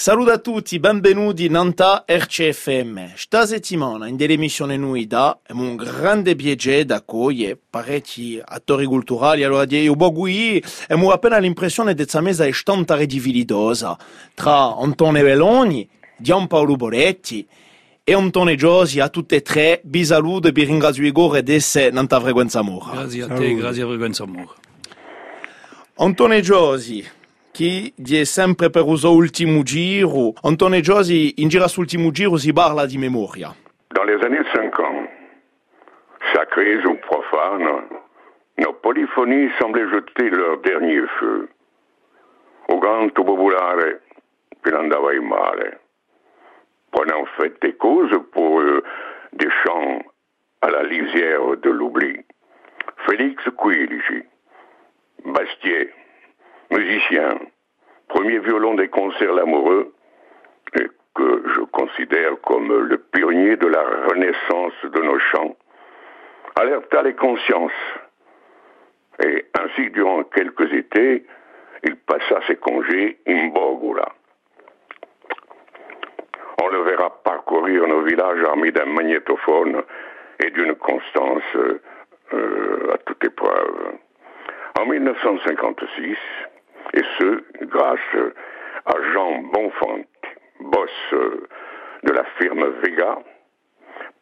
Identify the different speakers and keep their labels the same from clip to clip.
Speaker 1: Saluto a tutti, benvenuti in Nanta RCFM. Sta settimana in dell'emissione Nuida è un grande piacere da accogliere parecchi attori culturali. Allora, io Bogui ho appena l'impressione che questa mesa è stanta redividosa tra Antonio Veloni, Giampaolo Boletti e Antonio Giosi a tutte e tre. Vi saluto e vi ringrazio Igor di essere Nanta Frequenza Amore.
Speaker 2: Grazie a te, grazie a Frequenza Amore.
Speaker 1: Antonio Giosi, chi è sempre per il suo ultimo giro. Antonio Giosi, in giro sull'ultimo giro si parla di memoria.
Speaker 3: Dans les années 50, sacrés ou profanes, nos polyphonies semblaient jeter leur dernier feu. Au canto popolare che andava in male, prenant fait des causes pour des chants à la lisière de l'oubli. Félix Quilici, Bastier, musicien, premier violon des concerts l'amoureux, et que je considère comme le pionnier de la renaissance de nos chants, alerta les consciences. Et ainsi, durant quelques étés, il passa ses congés in Bogula. On le verra parcourir nos villages armés d'un magnétophone et d'une constance euh, à toute épreuve. En 1956, et ce, grâce à Jean Bonfant, boss de la firme Vega,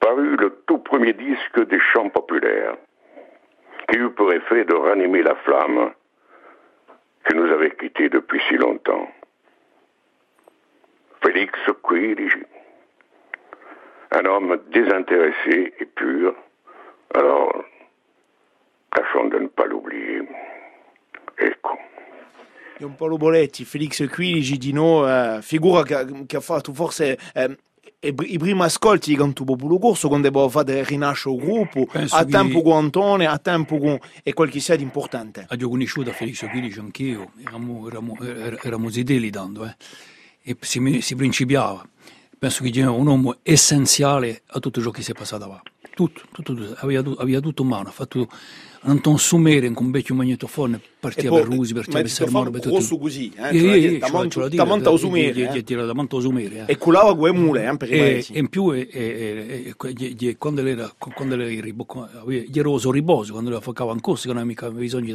Speaker 3: parut le tout premier disque des chants populaires, qui eut pour effet de ranimer la flamme qui nous avait quittés depuis si longtemps. Félix Quirici, un homme désintéressé et pur, alors tâchons de ne pas l'oublier. Ecco.
Speaker 1: Don Paolo Boletti, Felix Quilici di no, eh, figura che, che, ha fatto forse eh, i primi ascolti di Canto Popolo Corso quando abbiamo fatto rinascere il gruppo,
Speaker 2: Penso
Speaker 1: a tempo con Antonio, a tempo con... e quel che sia di importante.
Speaker 2: Ho conosciuto Felix Quilici anch'io, eravamo, eravamo, er- eravamo ziteli tanto, eh. e si, si principiava. Penso che era un uomo essenziale a tutto ciò che si è passato avanti. Tutto, tutto, tutto. Aveva, aveva tutto in mano, ha fatto Anton Sumere con un vecchio magnetofone, partiva per Rusi, partiva per Sermone, per tutto.
Speaker 1: così, eh,
Speaker 2: Eh, eh, eh,
Speaker 1: da
Speaker 2: ce
Speaker 1: manto-
Speaker 2: l'ho a
Speaker 1: da a
Speaker 2: eh,
Speaker 1: eh.
Speaker 2: a usumere, eh.
Speaker 1: E culava quelle mule, eh, per
Speaker 2: E, e in più e, e, e- e- gli- gli- quando era quando era in ribo- gli ero uso riposo quando la corso che non aveva mica bisogno di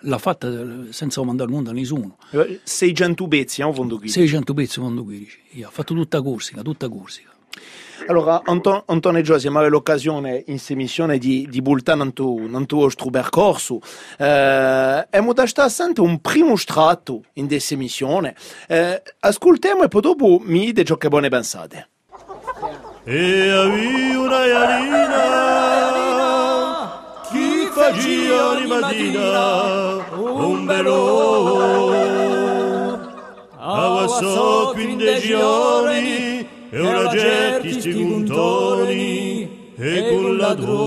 Speaker 2: l'ha fatta eh, senza mandare nulla a nessuno
Speaker 1: 600 pezzi, eh, un fondo qui.
Speaker 2: 600 pezzi quando 15 Io, ha fatto tutta corsica tutta corsica
Speaker 1: Allora, Anton, Antonio Giosi, aveva l'occasione in questa missione di, di bultare nel tuo, nel tuo percorso. Eh, e mi sta sempre un primo strato in questa missione. Eh, ascoltiamo e poi dopo mi dite ciò che buone pensate.
Speaker 4: E havia una iarina che faceva ogni mattina un bello. Avvassò quindici anni e ora certi sti puntoni e con ladrone.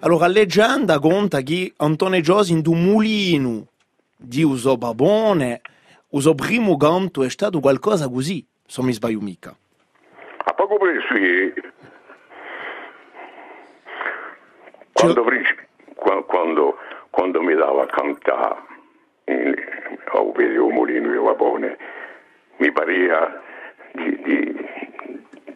Speaker 1: Allora, la leggenda conta che Antonio Giosi in un mulino di uso babone, uso primo canto è stato qualcosa così, se mi sbaglio mica.
Speaker 3: A poco presto, eh, quando, qua- quando, quando mi dava a cantare a vedevo Molino di Vapone, mi pareva di, di,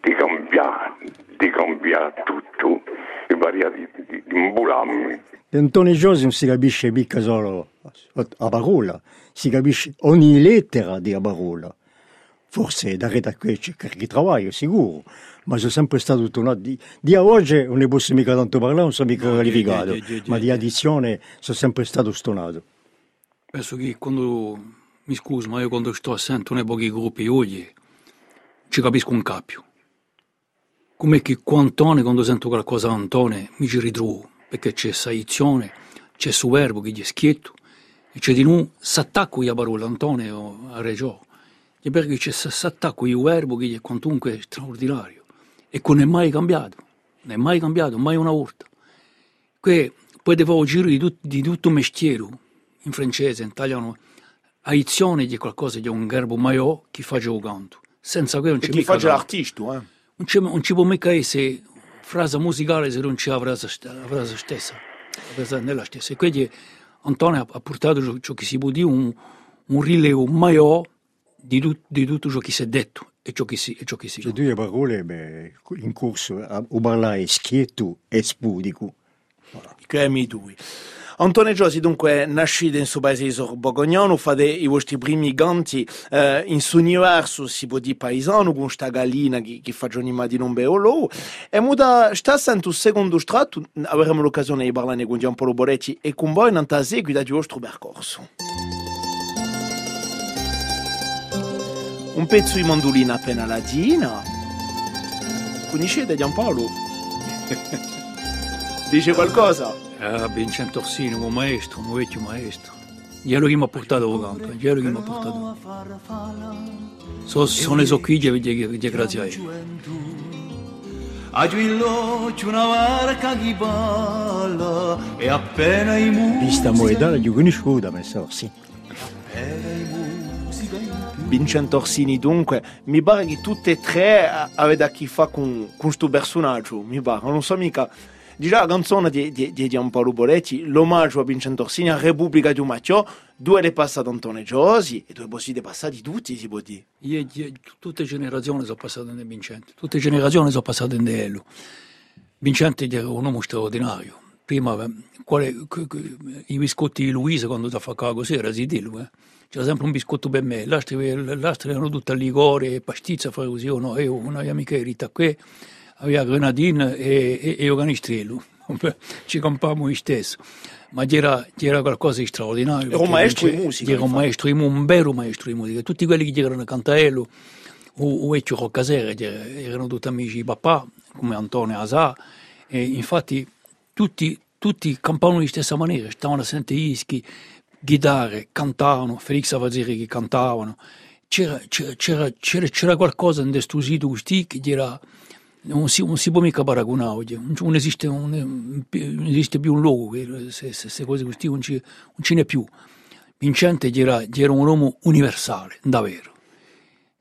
Speaker 3: di cambiare, di cambiare tutto, mi pareva di, di, di imbularmi.
Speaker 5: Di Antonio Giosi non si capisce mica solo a parola, si capisce ogni lettera di a parola. Forse da rete a qui c'è che travaglio, sicuro, ma sono sempre stato tornato. Di, di a oggi non ne posso mica tanto parlare, non sono mica
Speaker 2: No,
Speaker 5: qualificato,
Speaker 2: di- di- di-
Speaker 5: ma di
Speaker 2: di-
Speaker 5: addizione sono sempre stato stonato.
Speaker 2: penso che quando mi scuso ma io quando sto assente nei pochi gruppi oggi ci capisco un cappio. Come che con Antone quando sento qualcosa Antone mi ci ritrovo perché c'è saizione c'è su verbo che gli è schietto e c'è di nuovo s'attacco a parola Antone o a Reggio. E perché c'è s'attacco il verbo che gli è quantunque straordinario. E che non è mai cambiato non è mai cambiato mai una volta. Che poi devo giro di, tut- di tutto mestiere in francese in italiano aizione di qualcosa di un verbo maiò che fa il canto senza quello non
Speaker 1: E
Speaker 2: c'è
Speaker 1: chi
Speaker 2: mica
Speaker 1: fa già
Speaker 2: canto.
Speaker 1: l'artista, eh?
Speaker 2: non, c'è, non ci può mica essere frase musicale se non c'è la frase, st- la frase stessa la frase nella stessa e quindi Antonio ha, ha portato ciò, ciò che si può dire un, un rilievo maggiore di, tu- di tutto ciò che si è detto e ciò che si, e ciò che si
Speaker 5: C'è due parole beh, in corso a a parlare schietto e spudico.
Speaker 1: che è mi due. Antonio Giosi dunque nascito in suo paese di Borgognano, fa i vostri primi ganti eh, in suo universo si può dire paesano con sta gallina che, che fa giorni di non beolo e muda sta sento secondo strato avremo l'occasione di parlare con Giampaolo Boretti e con voi nella seguita di vostro percorso. Un pezzo di mandolina appena ladina. Conoscete Giampaolo? Dice qualcosa?
Speaker 2: Ah, Vincenzo Orsini, un maestro, un vecchio maestro. Glielo che mi ha portato a canto, glielo che mi ha portato. So, sono le socchiglie di, di grazie a lui.
Speaker 4: A Giulio c'è una che balla e appena i musica
Speaker 5: Vista moedana di conosciuta, ma sì.
Speaker 4: appena i musica in più
Speaker 1: Vincent Orsini dunque mi pare che tutte e tre avete a che fare con questo personaggio mi pare non so mica già la canzone di, di, di Giampaolo Boletti l'omaggio a Vincent Orsini a Repubblica di Matteo due le passate Antonio Giosi e due possiede passati tutti si può dire
Speaker 2: Io- io- tutte le generazioni sono passate in Vincente, tutte le generazioni sono passate in Ello. Vincente era un uomo straordinario. Prima, eh, quale, i biscotti di Luisa quando ti fa così era zidillo, eh. C'era sempre un biscotto per me, l'altro erano tutte ligori e pastizza, fra così, io no, io una mia amica era qui, aveva grenadine e, e, e organistrello. Ci compavamo noi stesso. Ma c'era, c'era qualcosa di straordinario.
Speaker 1: Era un maestro di musica,
Speaker 2: Era un maestro un vero maestro di musica. Tutti quelli che erano a Cantaello o, o Eccio Roccasera erano tutti amici di papà, come Antonio Asà, e infatti tutti, tutti campavano di stessa maniera, stavano a sentire ischi, chitarre, cantavano, Felix Avaziri che cantavano. C'era, c'era, c'era, c'era, c'era qualcosa in questo sito che era, non, si, non si può mica paragonare oggi, non, non esiste, non, esiste più un luogo, se queste cose così non, ci, ce n'è più. Vincente era, era un uomo universale, davvero.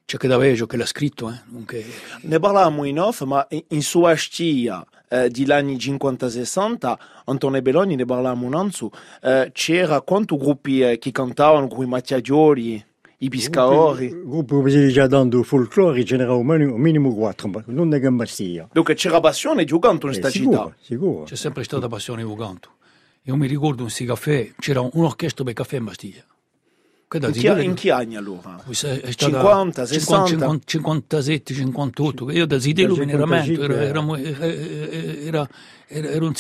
Speaker 2: C'è che davvero che l'ha scritto, eh? che-
Speaker 1: ne parlavamo in off ma in, sua scia eh, di anni 50-60 Antonio Belloni ne parlavamo un anno eh, c'era quanti gruppi eh, che cantavano con i Mattiagioli i Piscaori
Speaker 5: Gruppo così già dando folklore generale un minimo, 4, ma non è che bastia.
Speaker 1: Dunque c'era passione di un canto in
Speaker 5: Eh,
Speaker 1: questa
Speaker 5: sicuro,
Speaker 1: città.
Speaker 5: sicuro.
Speaker 2: c'è sempre stata passione per il canto. Io mi ricordo un sti caffè, c'era un'orchestra per caffè in Bastiglia.
Speaker 1: In che anni allora?
Speaker 2: È stata
Speaker 1: 50, 60?
Speaker 2: 50, 57, 58, che io da Zidelo
Speaker 5: Da
Speaker 2: me ne ramento,
Speaker 5: 55,
Speaker 2: era, era, era, era, un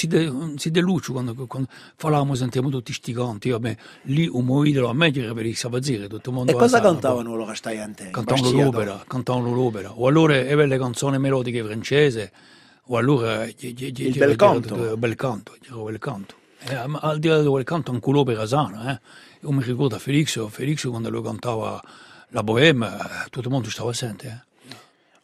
Speaker 2: Zideluccio quando, quando parlavamo, sentiamo tutti sti canti, vabbè, lì un movidelo a me che era per il Sabazire, tutto il mondo
Speaker 1: E cosa cantavano allora stai in
Speaker 2: Cantavano l'opera, cantavano l'opera, o allora avevano le canzoni melodiche francesi, o allora il
Speaker 1: bel canto.
Speaker 2: bel canto, c'era bel canto. E, al di là del bel canto anche l'opera sana, eh. Io mi ricordo Felix, Felix quando lui cantava la Bohème, eh, tutto il mondo stava a sentire. Eh.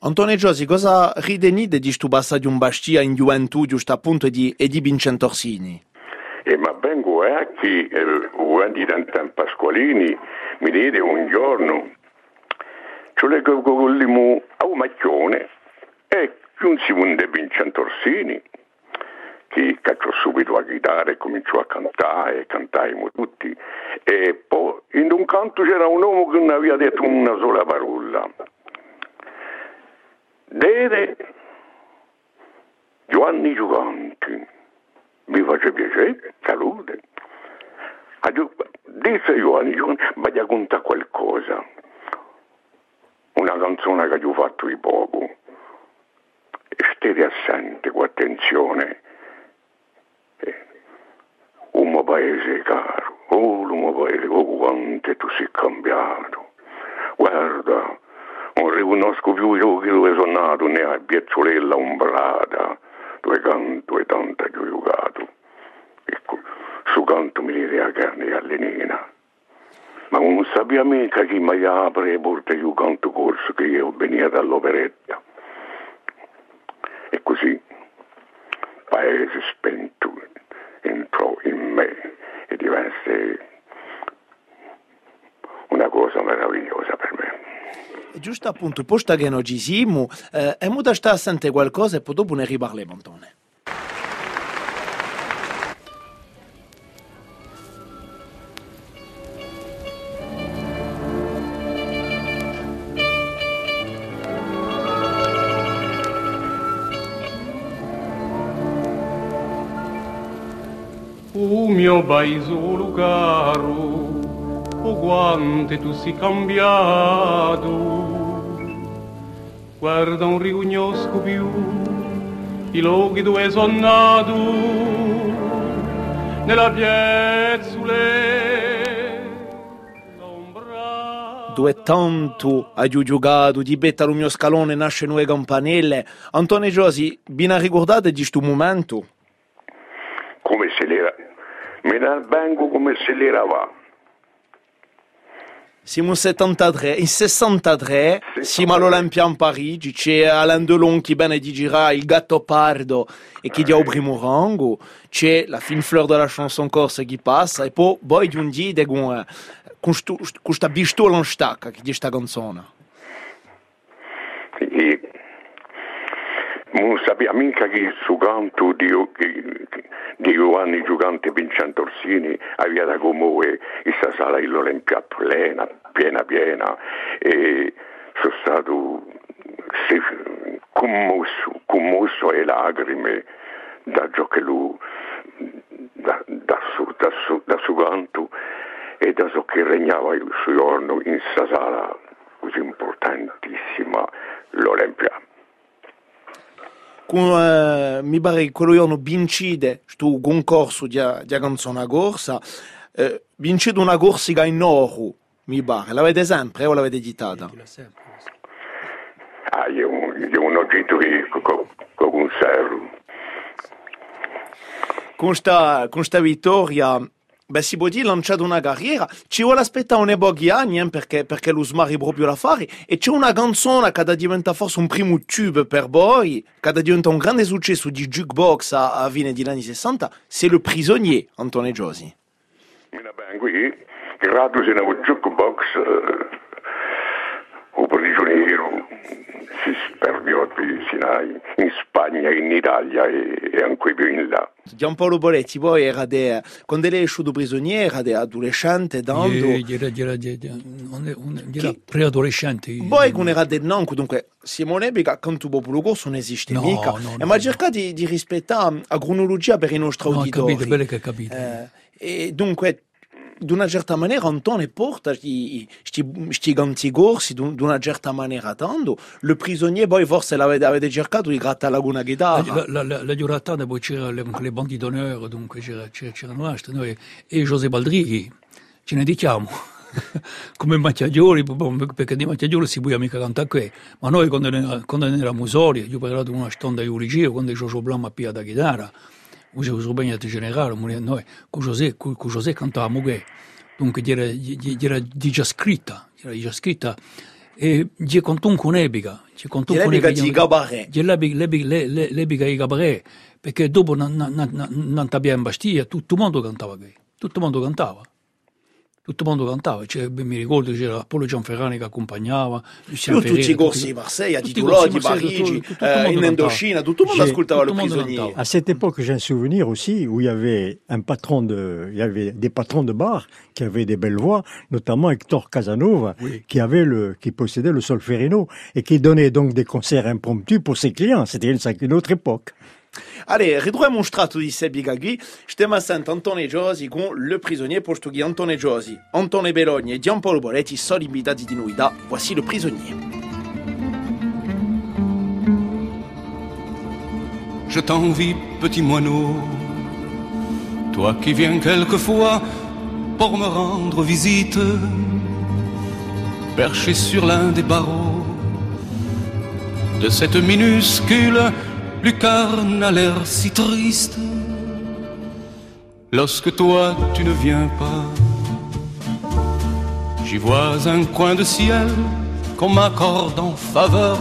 Speaker 1: Antonio Giosi, cosa ritenete di sto passaggio in Bastia in gioventù giusto appunto di, e di Vincent Orsini?
Speaker 3: E ma vengo a chi, quando tantan Pasqualini, mi diede un giorno, ci con l'imu a un macchione e giunsi un de Vincent Orsini, che cacciò subito a chitarra e cominciò a cantare, e cantaimo tutti. E poi in un canto c'era un uomo che non aveva detto una sola parola. Dede Giovanni Giovanti, mi face piacere, salute. Disse Giovanni Giovanti, vai a contare qualcosa. Una canzone che ho fatto di poco. State assente con attenzione. Eh, Un mio paese caro, oh, mio paese, oh, quanto tu sei cambiato. Guarda, non riconosco più i luoghi dove sono nato, né a Piazzolella Umbrata, dove canto e tanto ho giocato. Ecco, su canto mi diede la carne gallinina. Ma non sapeva mica chi mi apre le porte di canto corso che io veniva dall'operetta. E così, paese spento entrò e divenne una cosa meravigliosa per me.
Speaker 1: E giusto appunto, posta che ci siamo, eh, e muta sta qualcosa e poi dopo ne riparliamo Antonio.
Speaker 6: Mio baisolo caro, o quante tu sei cambiato. Guarda un rigugnosco più, i luoghi dove sono nato, nella piezzule.
Speaker 1: dove tanto ha giocato di betta mio scalone nasce nuove campanelle. Antonio Giosi, ben ricordate di questo momento?
Speaker 3: Come se l'era. Me ne vengo come se l'era.
Speaker 1: Siamo in 73, in 63 siamo all'Olympia in Parigi, c'è Alain Delon che viene di girare Il gatto pardo e che dia il primo rango, c'è la fin fleur de la chanson corse che passa e poi poi di un dì con eh, con questa pistola in stacca che di questa canzone.
Speaker 3: E non sapeva mica che su canto di, di Giovanni Giugante Vincenzo Orsini aveva da commuovere questa sala dell'Olimpia piena, piena, piena e sono stato commosso, commosso e lacrime da ciò che lui da, da, su, da, su, da suo canto e da ciò che regnava il suo giorno in questa sala così importantissima, l'Olimpia.
Speaker 1: Con, eh, mi pare che quello giorno vincide questo concorso di, di canzone corsa, eh, vincide una corsica in oro, mi pare. L'avete sempre o l'avete editata?
Speaker 3: Ah, io, io non ho detto che con un serro.
Speaker 1: con questa, vittoria beh, si può dire lanciato una carriera. Ci vuole aspettare un pochi anni eh, perché, perché lo smari proprio la fare. E c'è una canzone che diventa forse un primo tube per voi che diventa un grande successo di jukebox a, a fine degli anni 60 c'est Le Prisonnier Antonio Giosi.
Speaker 3: Qui, grazie se ne un jukebox, eh, o prigioniero, si spermiotti sinai in Spagna, in Italia e, e anche più in là.
Speaker 1: Giampaolo Boletti poi era de, quando lei è uscito prigioniero era de adolescente dando
Speaker 2: Era, era, era, preadolescente.
Speaker 1: poi quando era del nonco dunque Simone Ebica canto popolo corso non esiste
Speaker 2: No,
Speaker 1: mica
Speaker 2: no,
Speaker 1: e
Speaker 2: no,
Speaker 1: ma
Speaker 2: no.
Speaker 1: cerca di, di rispettare la cronologia per i nostri
Speaker 2: No,
Speaker 1: auditori
Speaker 2: capite, bene che capite.
Speaker 1: Eh, e dunque, di una certa maniera, Antone porta questi ganti corsi, di una certa maniera tanto. Il prigionier, poi forse l'avete avete cercato di grattare una chitarra.
Speaker 2: La, la, la, giuratana poi c'era le, le bandi d'onore, dunque c'era, noi e José Baldrighi, ce ne diciamo. Come Macchiagioli, perché di Macchiagioli si può mica cantare qui, ma noi quando, eravamo soli, io ho parlato una stonda di Urigio, quando Giorgio mi ha da chitarra, sono bene generale, ma noi con José, con, con José cantavamo che, dunque era, era già scritta, era già scritta, e gli contò un con epica, gli contò un con
Speaker 1: L'epica di Gabaret.
Speaker 2: Gli l'epica, l'epica, le- le- l'epica di Gabaret, perché dopo non, non, non, in Bastiglia, tutto il mondo cantava qui, tutto il mondo cantava. Tutto il mondo cantava, cioè, mi ricordo c'era Apollo Gianferrani che accompagnava, Luciano
Speaker 1: Più tutti i
Speaker 2: Ferreira,
Speaker 1: corsi di Marseille, di
Speaker 2: di Marseille,
Speaker 1: Parigi, in
Speaker 2: cantava.
Speaker 1: Indochine, tutto il mondo
Speaker 5: J'ai-
Speaker 1: ascoltava le
Speaker 2: cantava.
Speaker 5: À cette époque, j'ai un souvenir aussi où il y avait un patron de, il y avait des patrons de bar qui avaient des belles voix, notamment Hector Casanova, qui avait le, qui possédait le solferino et qui donnait donc des concerts impromptus pour ses clients. C'était une, une autre époque.
Speaker 1: Allez, ritroviamo un strato di Sebi Gaghi, stiamo assente Antonio Giosi con Le Prisonnier, posto che Antonio Giosi, Antonio Belogni e Giampaolo Boletti sono invitati di noi da Voici Le Prisonnier.
Speaker 4: Je t'envie, petit moineau, toi qui viens quelquefois pour me rendre visite, perché sur l'un des barreaux de cette minuscule lucarne à l'air si triste. Lorsque toi tu ne viens pas, j'y vois un coin de ciel qu'on m'accorde en faveur,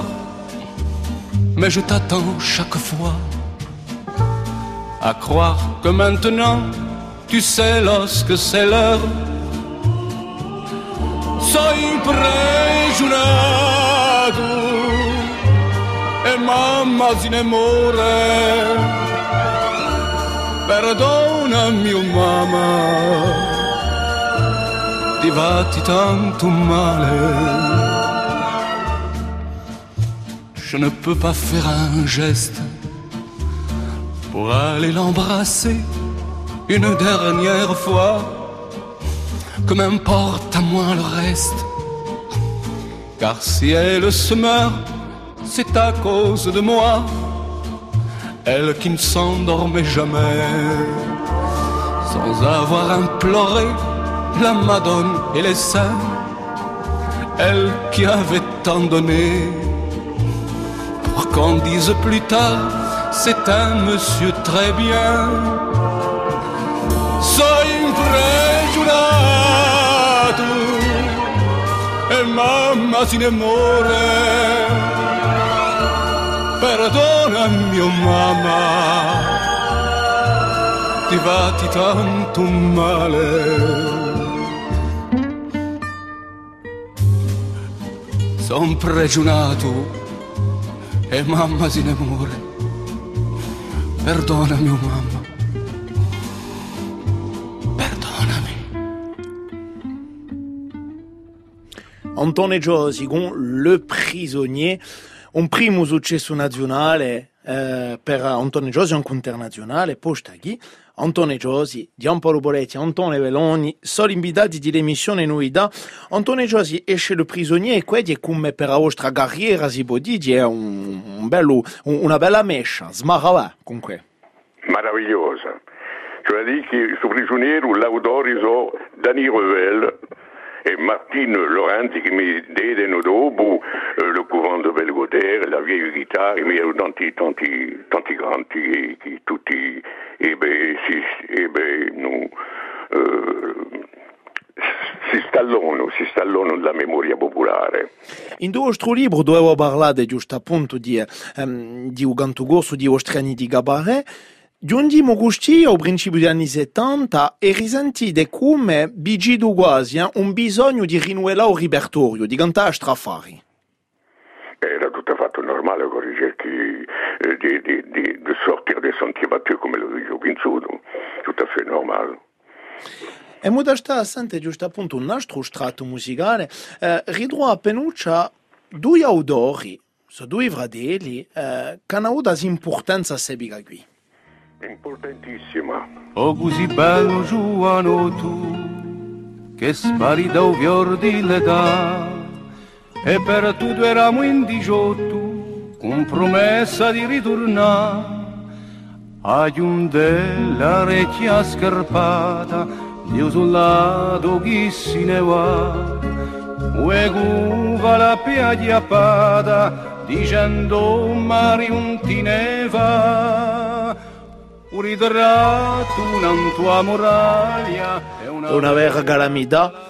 Speaker 4: mais je t'attends chaque fois à croire que maintenant tu sais lorsque c'est l'heure. Sei pregiurato e mamma si ne muore. Perdonami, oh mamma, ti fatti tanto male. Je ne peux pas faire un geste pour aller l'embrasser une dernière fois. Que m'importe à moi le reste. Car si elle se meurt, c'est à cause de moi. Elle qui ne s'endormait jamais, sans avoir imploré la Madone et les saints. Elle qui avait tant donné, pour qu'on dise plus tard, c'est un monsieur très bien. Soy impregiurato e mamma se ne. Perdona mio mamma, ti fatti tanto male. Son pregiunato e mamma se ne muore. Perdona mio mamma. Perdonami.
Speaker 1: Giosi con Le prisonnier, un primo successo nazionale eh, per Antone Giosi, anche internazionale, poi sta qui. Antone Giosi, Giampaolo Boletti, Antone Veloni, sono invitati dell'emissione Nuida. Antone Giosi esce Le prisonnier e è come per la vostra carriera, si può dire, è un, un bello, un- una bella mescia, smarrava con que.
Speaker 3: meravigliosa. Cioè di che su prigioniero l'audoriso Dani Revel e Martine Laurenti che mi dedeno dopo eh, le couvent de Belgodère, la vieille chitarra, mi erano tanti, tanti, tanti grandi che, che tutti ebbe, si, no, eh, si stallano, si stallano nella memoria popolare.
Speaker 1: In due vostro libro dovevo parlare giusto appunto di, ehm, di un canto corso di Ostriani di Gabaret, giungimo gusti al principio degli anni 70 e risentite come Bigido quasi eh, un bisogno di rinnovare il repertorio, di cantare strafari.
Speaker 3: Era tutto fatto normale con ricerche eh, di, di, di, di sortire dei sentieri battuti come lo dicevo Pinzudo, tutto a fait normale.
Speaker 1: E muda sta sente giusto appunto un altro strato musicale, eh, ridro a penuccia due autori, so due fratelli, eh, che hanno avuto importanza sebica qui.
Speaker 3: Importantissima.
Speaker 4: Oh così bello giovanotto che spari da fior di l'età. E per tutto eravamo in diciotto con promessa di ritornare a la recchia scarpata io sul lato chi si ne va. Ueguva la piagliapata dicendo mari un ti ne va una tua muraglia una,
Speaker 1: Una vera calamità.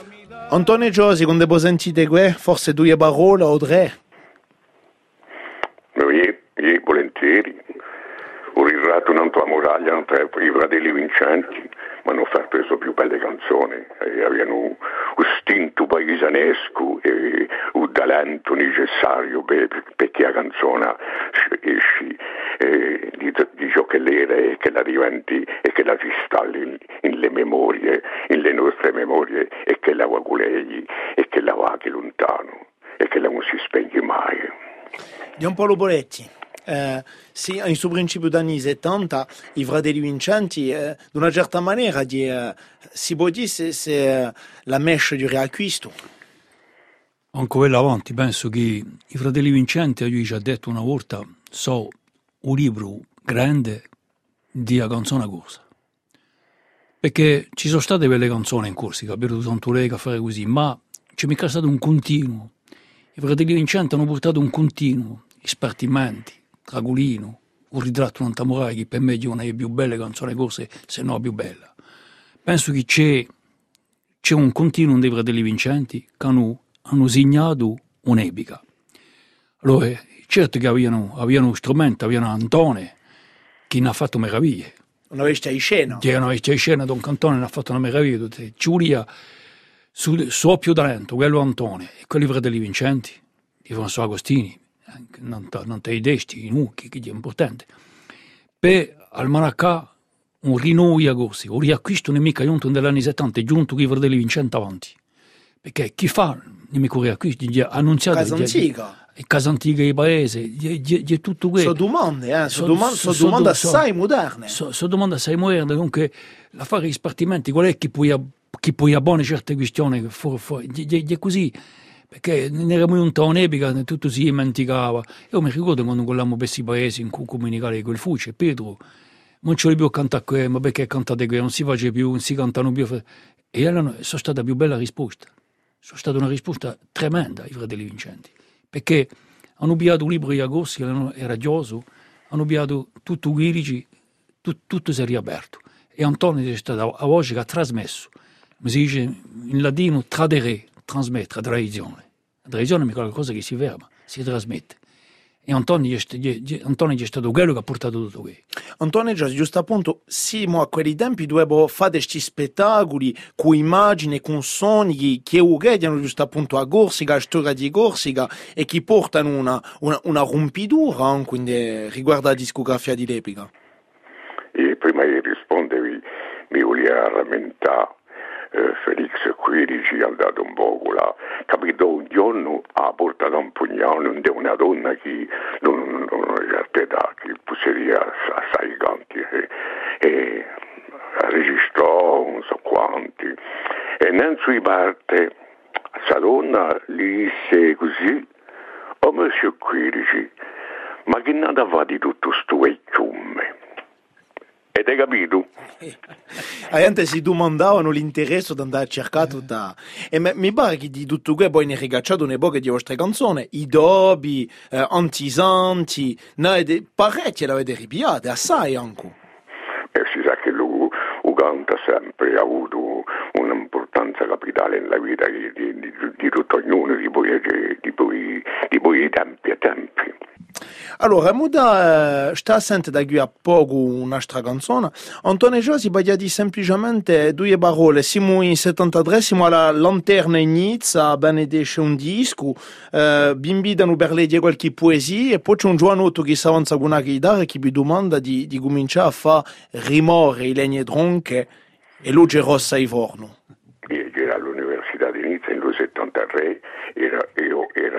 Speaker 1: Antonio Giosi, quando voi sentite que, forse due parole o tre.
Speaker 3: Io, io volentieri. Ho ritratto una tua muraglia, non tra i fratelli vincenti, ma hanno fatto le sue più belle canzoni. E avevano un stinto paesanesco e un talento necessario per, perché la canzone esci eh, di, di ciò che l'era e che la diventi e che la si installi in, in le memorie, in le nostre memorie e che la va con lei e che la va anche lontano e che la non si spegne mai.
Speaker 1: Giampaolo Boletti, eh, sì, in suo principio degli anni 70, i fratelli vincenti, eh, di una certa maniera, di, eh, si può dire se, se eh, la mescia di riacquisto.
Speaker 2: Quella avanti, penso che i fratelli Vincenti, io già detto una volta, so un libro grande di una canzone corsa. Perché ci sono state belle canzoni in Corsica, per tanto lei a fare così, ma c'è mica stato un continuo. I fratelli Vincenti hanno portato un continuo, i spartimenti, Dragolino, un ritratto non tamorai, che per me è una delle più belle canzoni corse, se no la più bella. Penso che c'è, c'è un continuo dei fratelli Vincenti che hanno, hanno segnato un'epica. Allora, certo che avevano, avevano uno strumento, avevano Antone, che ne ha fatto meraviglie.
Speaker 1: Una veste in scena.
Speaker 2: Che una vecchia scena, Don Cantone ne ha fatto una meraviglia. Giulia, suo più talento, quello Antone, e quelli fratelli Vincenti, di François Agostini, non, te- non te i desti, i nucchi, che è importante. Per al Maracà un rinnovo a corsi, un riacquisto nemica giunto negli anni 70, giunto con i fratelli Vincenti avanti. Perché chi fa nemico riacquisto, gli ha annunziato...
Speaker 1: Casa
Speaker 2: gli ha-
Speaker 1: antica.
Speaker 2: le case antiche di paese, di, di, di tutto questo.
Speaker 1: Sono domande, eh?
Speaker 2: So-
Speaker 1: sono domande,
Speaker 2: so-
Speaker 1: sono domande
Speaker 2: so-
Speaker 1: assai moderne.
Speaker 2: So, so domanda assai moderna, dunque la fare gli spartimenti, qual è che poi, ab- chi poi abbone certe questioni, fu- fu- di- di- di- è così, perché eravamo un tono epica, tutto si dimenticava. Io mi ricordo quando per questi paesi in cui comunicare quel fuce, Pietro, non li più cantare qui, ma perché cantate qui, non si face più, non si cantano più. E erano, sono stata la più bella risposta. Sono stata una risposta tremenda ai fratelli Vincenti, perché hanno pigliato un libro di Agossi, erano- era Gioso, hanno pigliato tutto Guirici, tu- tutto si è riaperto. E Antonio è stato a voce che ha trasmesso, come si dice in latino, tradere, trasmettere, tradizione. La tradizione è qualcosa che si ferma, si trasmette. E Antonio, è stato quello che ha portato tutto questo.
Speaker 1: Antonio già giusto appunto siamo a quei tempi dovevo fare questi spettacoli con immagini con suoni che uguagliano giusto appunto a Corsica, a storia di Corsica e che portano una, una, una rompidura eh, quindi riguardo alla discografia di Lepica.
Speaker 3: E prima di rispondervi mi volevo rammentare eh, Felix Quirici andato un po' là, capito? Un giorno ha portato un pugnale di una donna che non, ha certa età, che pusseria assai canti e, e registrò non so quanti. E sui parte questa donna gli disse così oh monsieur Quirici ma che nata fa di tutto sto vecchiume hai capito?
Speaker 1: La gente si domandavano l'interesse di andare a cercare tutta... E mi pare che di tutto questo poi ne rigacciato un'epoca di vostre canzoni, i dobi, eh, antisanti, no, de- parecchie l'avete ripiate, assai anche.
Speaker 3: E si sa che lui, canta sempre, ha avuto un'importanza capitale nella vita di, di, di, di tutto ognuno, di di poi tempi a tempi.
Speaker 1: Allora, muda eh, sta sente da qui a poco un'altra canzone. Antonio Josi baglia di semplicemente due parole. Siamo in 73, siamo alla Lanterna in Nizza, benedesce un disco, eh, bimbi per lei qualche poesia e poi c'è un giovanotto che si avanza con una chitarra che vi domanda di, di cominciare a fare rimore i legni dronche e luce rossa ai forno.
Speaker 3: Io ero all'Università di Nizza nel 73, era, io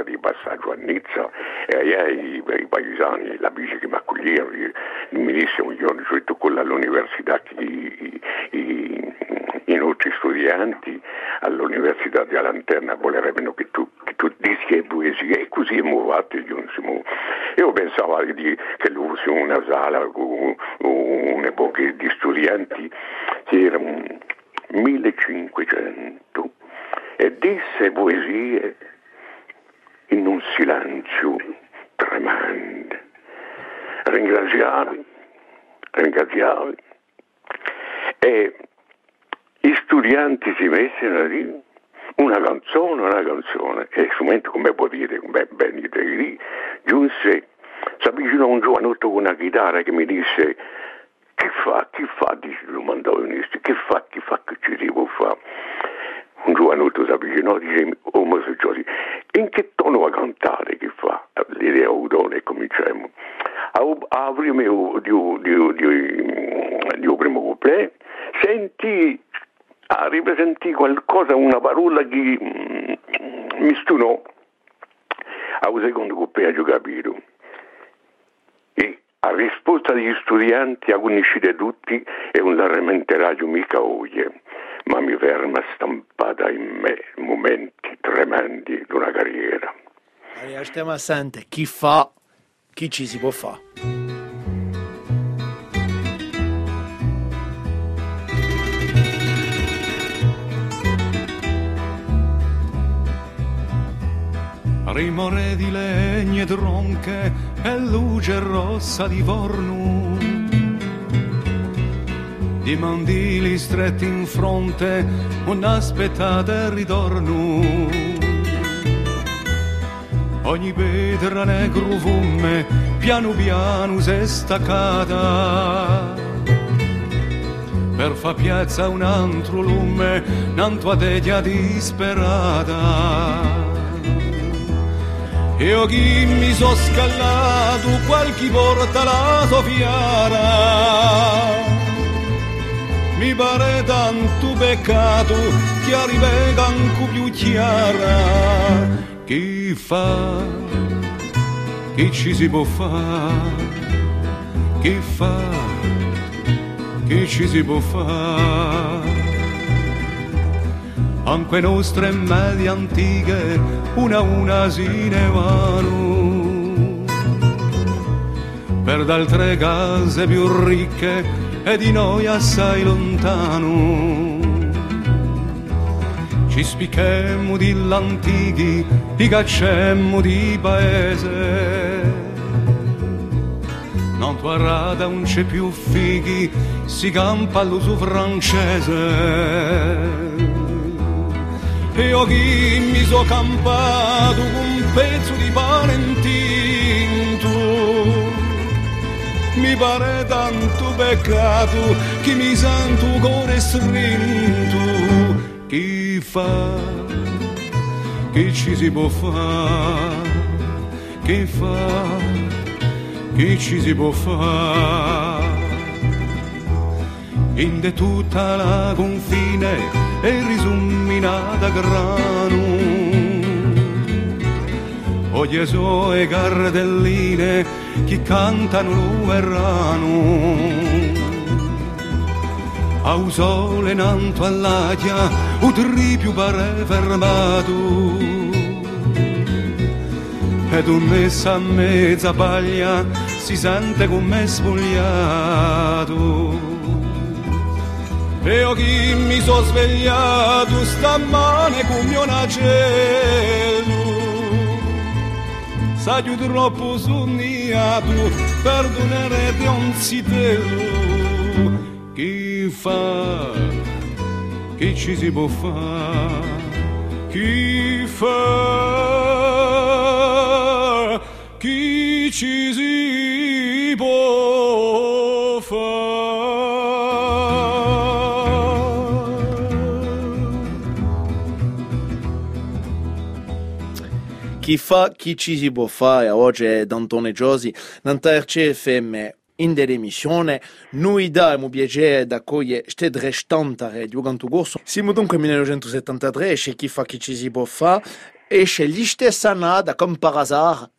Speaker 3: era di passaggio a Nizza e ai, i paesani, l'amici che mi accoglievano, mi disse un giorno, cioè tu con all'università che i, i, i nostri studenti all'Università di Lanterna volerebbero che tu, che tu dischi e poesie e così abbiamo fatto. giunsimo. Io pensavo di, che lui fosse una sala con un'epoca di studenti che erano 1500 e disse poesie in un silenzio tremendo. Ringraziavi, ringraziavi e gli studenti si messero a dire una canzone, una canzone e strumento come può dire, come ben lì, giunse, si avvicinò un giovanotto con una chitarra che mi disse che fa, che fa, dice, domandò l'università, che fa, che fa, che ci devo fare? Un giovanotto si avvicinò e dice, omosessuali, in che tono va a cantare, che fa? L'idea udone e cominciamo. A, prima di, un primo couplet, senti, a ripresentare qualcosa, una parola che mm, mi stunò. A un secondo couplet ho capito. E a risposta degli studenti a conoscere tutti è un larramenteraggio mica oie, ma mi ferma stampata in me momenti tremendi di una carriera.
Speaker 1: Allora, stiamo a sente chi fa, chi ci si può fare.
Speaker 4: Rimore di legne tronche e luce rossa di forno. Di mandili stretti in fronte, un'aspettata ritorno. Ogni pietra negro fume, piano piano si staccata. Per fa piazza un altro lume, un'altra tedia disperata. Io chi mi so scallato, qualche porta la soffiara. Mi pare tanto peccato che arriva anche più chiara. Chi fa che ci si può fare, che fa, che ci si può fare. Anche nostre medie antiche, una a una si ne vanno, per d'altre case più ricche e di noi assai lontano ci spichemmo di l'antichi, ti cacciemmo di paese. Non tua rada non c'è più fighi, si campa all'uso francese. E io chi mi so campato un pezzo di pane intinto, mi pare tanto peccato che mi sento cuore strinto chi fa, chi ci si può fare, chi fa, chi ci si può fare. In tutta la confine è risuminata grano. Oggi so e gardelline che cantano lo verrano a sole nanto all'aria, un tripio pare fermato. Ed un messa a mezza paglia si sente come spogliato. E io chi mi so svegliato stamane come un acello. Sai troppo sognato, perdonare un zitello chi fa, chi ci si può fare, chi fa, chi ci si
Speaker 1: Chi fa, chi ci si può fare, oggi è D'Antone Giosi, Nantar CFM in dell'emissione noi abbiamo piacere accogliere queste restante di Uganto Corso. Siamo dunque nel 1973 c'è chi fa chi ci si può fare e c'è gli stessi anni, come per hasard,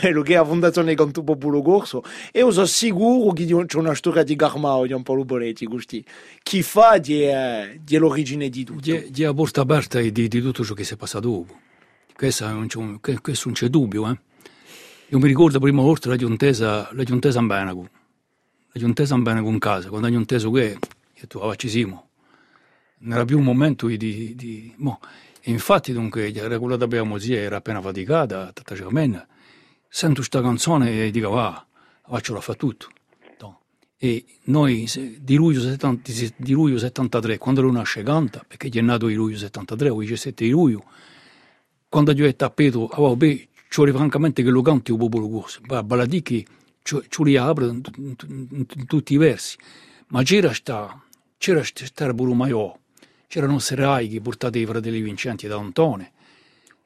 Speaker 1: quello che è la Fondazione Canto Popolo Corso e sono sicuro che c'è una storia di Garmao di un po' Boletti, questi. chi fa di, di l'origine di tutto.
Speaker 2: Di, di porta aperta di, di tutto ciò che si è passato dopo. Questo questo non c'è dubbio. Eh? Io mi ricordo la prima volta la giuntesa, la giuntesa in Benago la giuntesa bene con casa, quando hanno inteso che io tu ah. Non era più un momento di... di, di infatti dunque quella da mia zia era appena faticata, tatagicamente, sento questa canzone e dico ah, faccio la fa tutto. E noi di luglio, 70, di luglio 73, quando lui nasce canta, perché è nato di luglio 73, o 17 di luglio, quando io ho tappato, oh, beh, ci vuole francamente che lo canti il popolo corso, baladichi ci li apre in, in, tutti i versi, ma c'era sta, c'era sta pure c'erano serai che portate i fratelli Vincenti da Antone,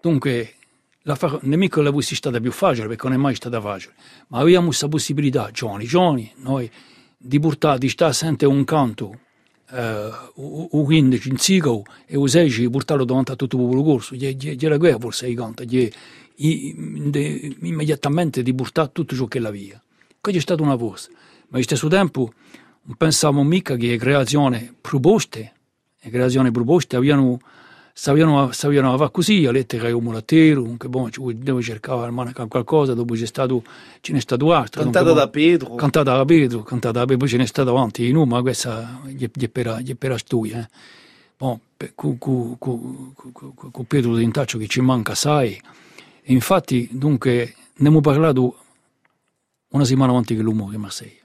Speaker 2: dunque la fa, nemico la fosse stata più facile perché non è mai stata facile, ma avevamo questa possibilità, giovani, giovani, noi, di portare, di stare sempre un canto Uh, o 15 in Sigo e o 16 di portarlo davanti a tutto il popolo corso, era quella forse i canta, immediatamente di portare tutto ciò che la via. Quella è stata una voce, ma allo stesso tempo non pensavamo mica che le creazioni proposte, le creazioni proposte avevano sapevano fare così, a lettere un mulatero, che boh, ci devo cercare qualcosa, dopo c'è stato, ce n'è stato altro.
Speaker 1: Cantata da Pedro.
Speaker 2: Cantata da Pedro, cantata da Pedro, poi ce n'è stato avanti, no, ma questa è per, è per studia. Eh. Bon, con, con, con, con Pedro d'Intaccio che ci manca, sai, infatti, dunque, ne abbiamo parlato una settimana avanti che l'uomo che Marseille.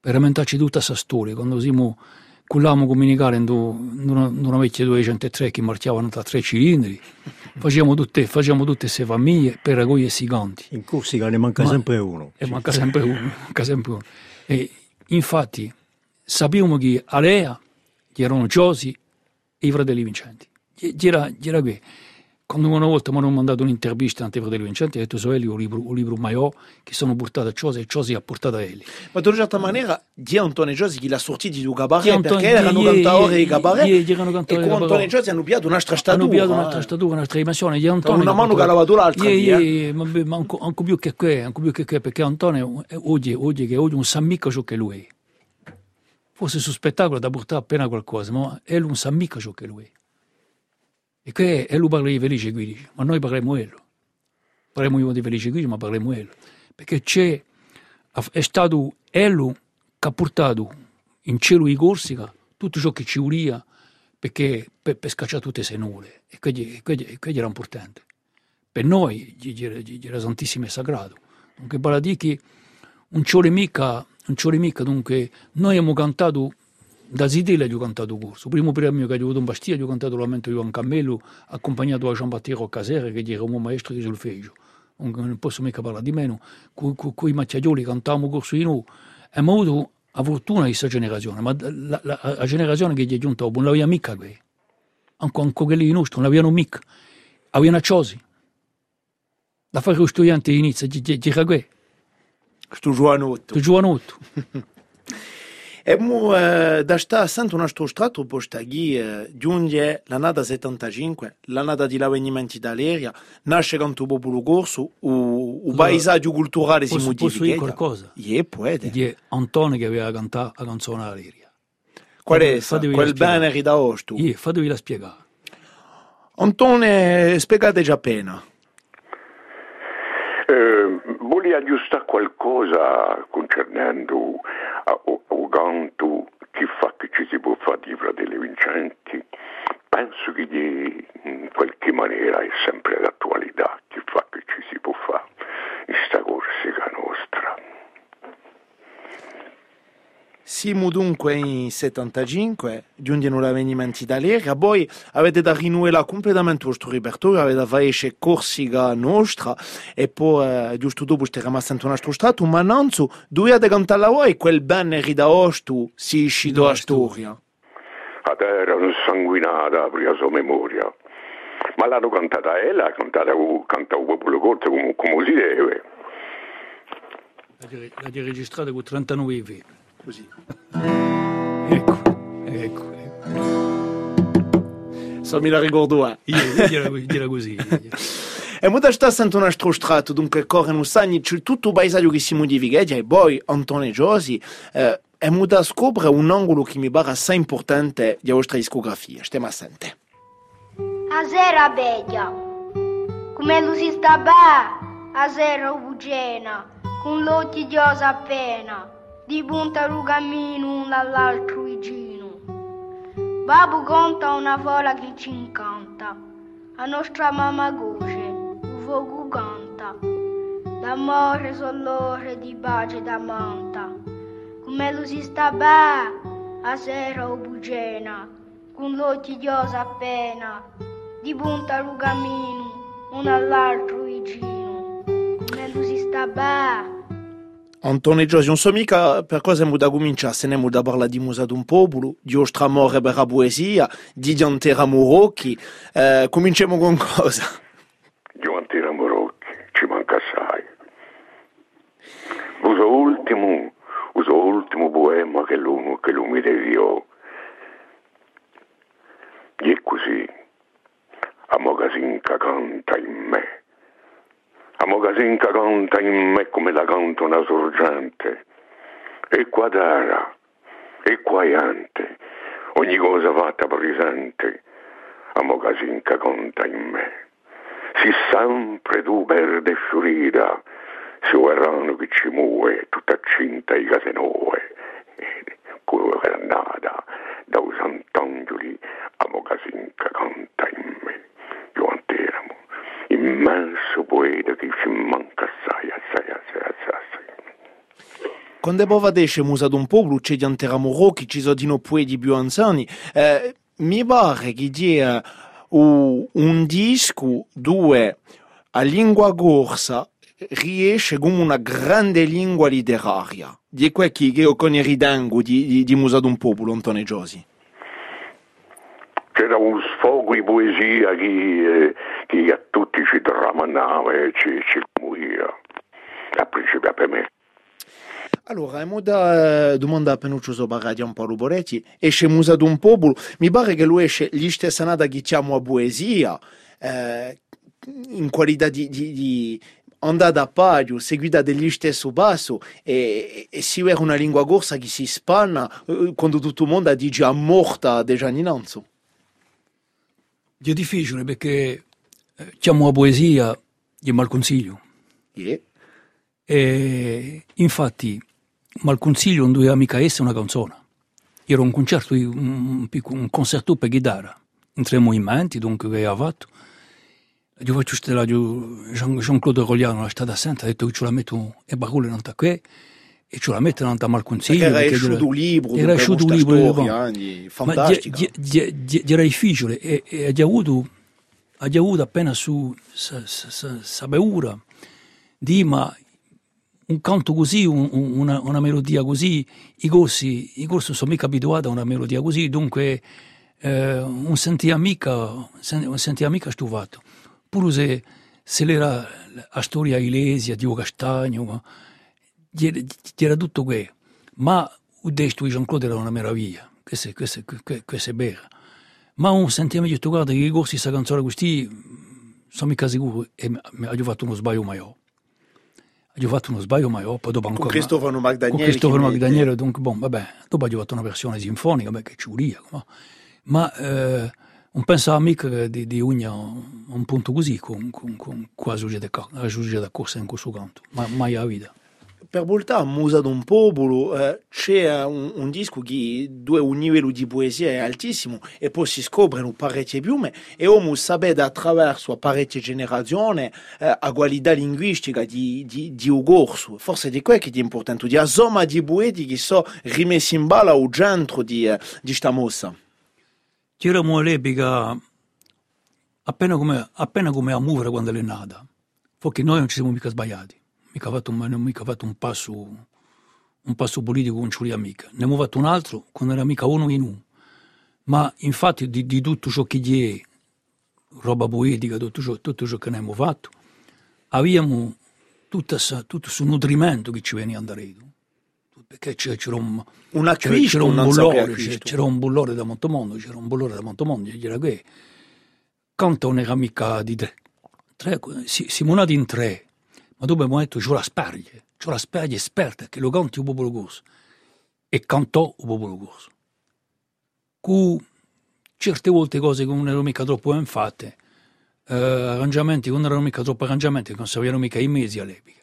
Speaker 2: Per ramentarci tutta questa storia, quando siamo cullavamo comunicare in una vecchia 203 che marchiavano tra tre cilindri, facevamo tutte, facevamo tutte queste famiglie per raccogliere questi canti.
Speaker 5: In Corsica ne manca Ma, sempre uno.
Speaker 2: E manca sempre uno, manca sempre uno. E infatti sapevamo che a Lea erano Giosi e i fratelli Vincenti. Era, era qui. Quando una volta mi hanno mandato un'intervista a Fratello Vincenti, ho detto so Eli, un libro, un libro maiò che sono portato a Ciosi e Ciosi ha portato a Eli.
Speaker 1: Ma di una certa maniera, di Antonio Giosi che l'ha sortito di un cabaret,
Speaker 2: Di Antonio-
Speaker 1: perché erano cantatori di cabaret, e con Antonio. Giosi hanno piato un'altra statura.
Speaker 2: Hanno piato un'altra statura, un'altra dimensione. Di Antonio,
Speaker 1: Una mano
Speaker 2: che
Speaker 1: lavava l'altra, eh.
Speaker 2: ie, ma, ma anche, più che que, anche più che que, perché Antonio oggi, oggi che oggi non sa mica ciò che lui è. Forse sul spettacolo da portare appena qualcosa, ma è non sa mica ciò che lui è. E che è lui parla di Felice Guidi, ma noi parliamo quello. Parliamo di Felice Guidi, ma parliamo quello. Perché c'è, è stato Ello che ha portato in cielo di Corsica tutto ciò che ci volia perché per, per scacciare tutte le nule. E e quello- e quello era importante per noi era- santissimo e sagrato. Dunque, vale a dire che mica, non vuole mica, dunque, noi abbiamo cantato, da Zidella gli ho cantato corso. Il primo premio che gli ho avuto in Bastia, gli ho cantato Lamento di Juan Cammello, accompagnato da Gian Battero Casere, che era un uomo maestro di solfeggio. Non, non posso mica parlare di meno. Con, i macchiaioli cantavamo corso di noi. E abbiamo avuto la fortuna di questa generazione, ma la, la, la generazione che gli è giunta dopo non l'aveva mica qui. Anche, anche quelli nostri non l'avevano mica. Avevano ciosi da fare lo studiante inizia di, di, di ragù,
Speaker 1: Sto giovanotto.
Speaker 2: tu giovanotto.
Speaker 1: E mu, eh, da sta sempre un strato, poi sta lì, eh, giunge l'annata 75, l'annata di l'avvenimento d'Aleria, nasce canto popolo corso, o paesaggio culturale si
Speaker 2: Posso, posso dire
Speaker 1: modifica.
Speaker 2: qualcosa?
Speaker 1: Ie, può.
Speaker 2: Di Antonio che aveva cantato la canzone all'aria.
Speaker 1: Qual è quel
Speaker 2: la spiegare.
Speaker 1: bene da osto?
Speaker 2: Ie, fatevi la spiegare.
Speaker 1: Antone, spiegate già appena.
Speaker 3: Eh, voglio aggiustare qualcosa concernendo canto che fa che ci si può fare di fratelli Vincenti. Penso che di, in qualche maniera è sempre d'attualità che fa che ci si può fare in sta Corsica nostra.
Speaker 1: Siamo dunque in 75, giungono l'avvenimento d'Aleria, poi avete da rinnovare completamente il vostro repertorio, avete da fare Corsica nostra, e poi eh, giusto dopo state rimasto in un altro stato, ma non so, dovete cantare la voi quel bene ridaosto si è uscito a storia.
Speaker 3: A terra sanguinata apre la sua memoria. Ma l'hanno cantata ella, l'ha cantata canta il popolo corto come, come si deve.
Speaker 2: L'ha di registrata con 39 vivi.
Speaker 1: Così.
Speaker 2: Ecco, ecco, ecco. Io, dirà, dirà così.
Speaker 1: E molto sta sempre un altro strato, dunque corrono anni, c'è tutto il paesaggio che si modifica, e poi Antonio Giosi, eh, e muda scoprire un angolo che mi pare assai importante della vostra discografia, stiamo assente.
Speaker 7: A sera bella, come lo si sta bene, a sera buggena, con l'occhio di osa appena, di punta lo cammino uno all'altro vicino. Babbo conta una fola che ci incanta, a nostra mamma goce, un fuoco canta, d'amore sollore di pace da manta, come lo si sta bene, a sera buggena, con l'occhio di osa appena, di punta cammino, uno all'altro vicino, come lo si sta bene.
Speaker 1: Non so mica per cosa siamo da cominciare, se ne da parlare di musa d'un popolo, di vostro amore per la poesia, di Diantera Murocchi, eh, cominciamo con cosa?
Speaker 3: Giovantina Morocchi, ci manca assai. Uso ultimo, uso ultimo poema che lui, che lui mi deviò. E così, a magasin che canta in me. A magasin che canta in me come la canta una sorgente. E qua d'ara, e quaiante, ogni cosa fatta presente. A magasin che canta in me si sempre tu verde fiorita, se verranno che ci muove tutta cinta i case nuove, quello che è andata da un sant'angeli a mocasin che canta in me, immenso poeta che ci manca assai, assai, assai, assai, assai.
Speaker 1: Quando poi vadesce musa d'un popolo, c'è Diantera Murocchi, ci sono di noi poeti più anziani, eh, mi pare che dia un disco dove a lingua corsa riesce come una grande lingua letteraria. Di qua che io con il ridango di, di, di Musa d'un Popolo, Antonio Giosi.
Speaker 3: C'era un sfogo di poesia che, eh, che a tutti ci tramandava e ci, ci commuoveva, a principio per me.
Speaker 1: Allora, abbiamo da domanda a Penuccio Sobaradi un Paolo Boretti, esce Musa d'un popolo, mi pare che lui esce gli stessa nada che chiamo a poesia, eh, in qualità di, di, di andata a paio, seguita degli stesso basso, e, e si era una lingua corsa che si spanna eh, quando tutto il mondo dice a morta già
Speaker 2: È difficile perché eh, chiamo a poesia di malconsiglio.
Speaker 1: Yeah.
Speaker 2: E infatti malconsiglio non doveva mica essere una canzone. Era un concerto, un, un concerto per chitarra, in tre movimenti, dunque che aveva fatto. Io faccio stare Jean-Claude Rogliano, la stata assente, ha detto che ce la metto e parole non qui e ce la metto non malconsiglio.
Speaker 1: Perché era esciuto un libro,
Speaker 2: era esciuto un libro,
Speaker 1: storia, fantastica.
Speaker 2: Era difficile e, e ha avuto, ha avuto appena su sa paura di ma un canto così, un, una, una, melodia così, i corsi, i corsi sono mica abituati a una melodia così, dunque eh, non sentiva mica, non sentiva mica stufato. Pure se, se era la storia ilesia, Dio Castagno, era tutto quello. Ma il testo di Jean-Claude era una meraviglia, questo, questo, questo è vero. Ma non sentiva meglio, guarda, che i corsi questa canzone così, sono mica sicuro, e mi ha fatto uno sbaglio maggiore ho fatto uno sbaglio, ma poi dopo ancora...
Speaker 1: Con Cristofano Magdaniele.
Speaker 2: Con Cristofano Magdaniele, dunque, bon, vabbè, dopo ho fatto una versione sinfonica, beh, che ci uria, ma, ma eh, non pensavo mica di, di Ugna un punto così, con, con, con quasi la da corsa in questo canto, ma mai a vita.
Speaker 1: Per volta a Musa d'un Popolo eh, c'è un, un, disco che dove un livello di poesia è altissimo e poi si scoprono parecchie piume e uno sapere attraverso parecchie generazioni eh, la qualità linguistica di, di, di Ugorso. Forse di quello che è importante, di insomma di poeti che sono rimessi in balla al centro di, eh, di questa mossa.
Speaker 2: C'eravamo all'epoca appena come, appena come a muovere quando è nata, perché noi non ci siamo mica sbagliati mica fatto, non ho mica fatto un passo, un passo politico con Ciulia mica. Ne abbiamo fatto un altro con era mica uno in uno. Ma infatti di, di tutto ciò che è roba poetica, tutto ciò, tutto ciò che ne abbiamo fatto, abbiamo tutto questo nutrimento che ci veniva da Redo. Perché c'era un,
Speaker 1: un
Speaker 2: c'era un bullore, c'era un bullore da Montomondo, c'era un bullore da Montomondo, c'era che quanto non era mica di tre, tre siamo nati in tre, ma dopo abbiamo detto c'è la sperglie, c'è la sperglie esperta che lo canti il popolo corso e cantò il popolo corso. Cu certe volte cose che non erano mica troppo ben fatte, eh, arrangiamenti che non erano mica troppo arrangiamenti, che non servivano mica i mesi all'epoca.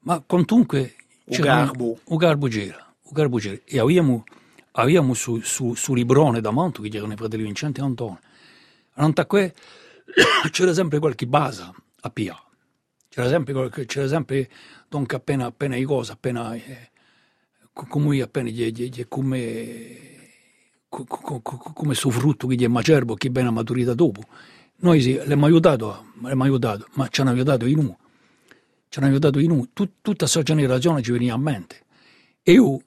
Speaker 2: Ma comunque
Speaker 1: c'era un
Speaker 2: garbo. garbo c'era, un garbo c'era. E abbiamo, abbiamo su, su, su Librone da Manto, che erano i fratelli Vincente e Antonio, c'era sempre qualche base a Pia c'era sempre, c'era sempre donc appena, appena i cose, appena eh, come appena gli, gli, gli, come, come suo frutto che gli è macerbo, che viene a maturità dopo. Noi sì, l'abbiamo aiutato, l'abbiamo aiutato, ma ci hanno aiutato in uno. Ci hanno aiutato in uno. Tut, tutta questa generazione ci veniva a mente. E io ho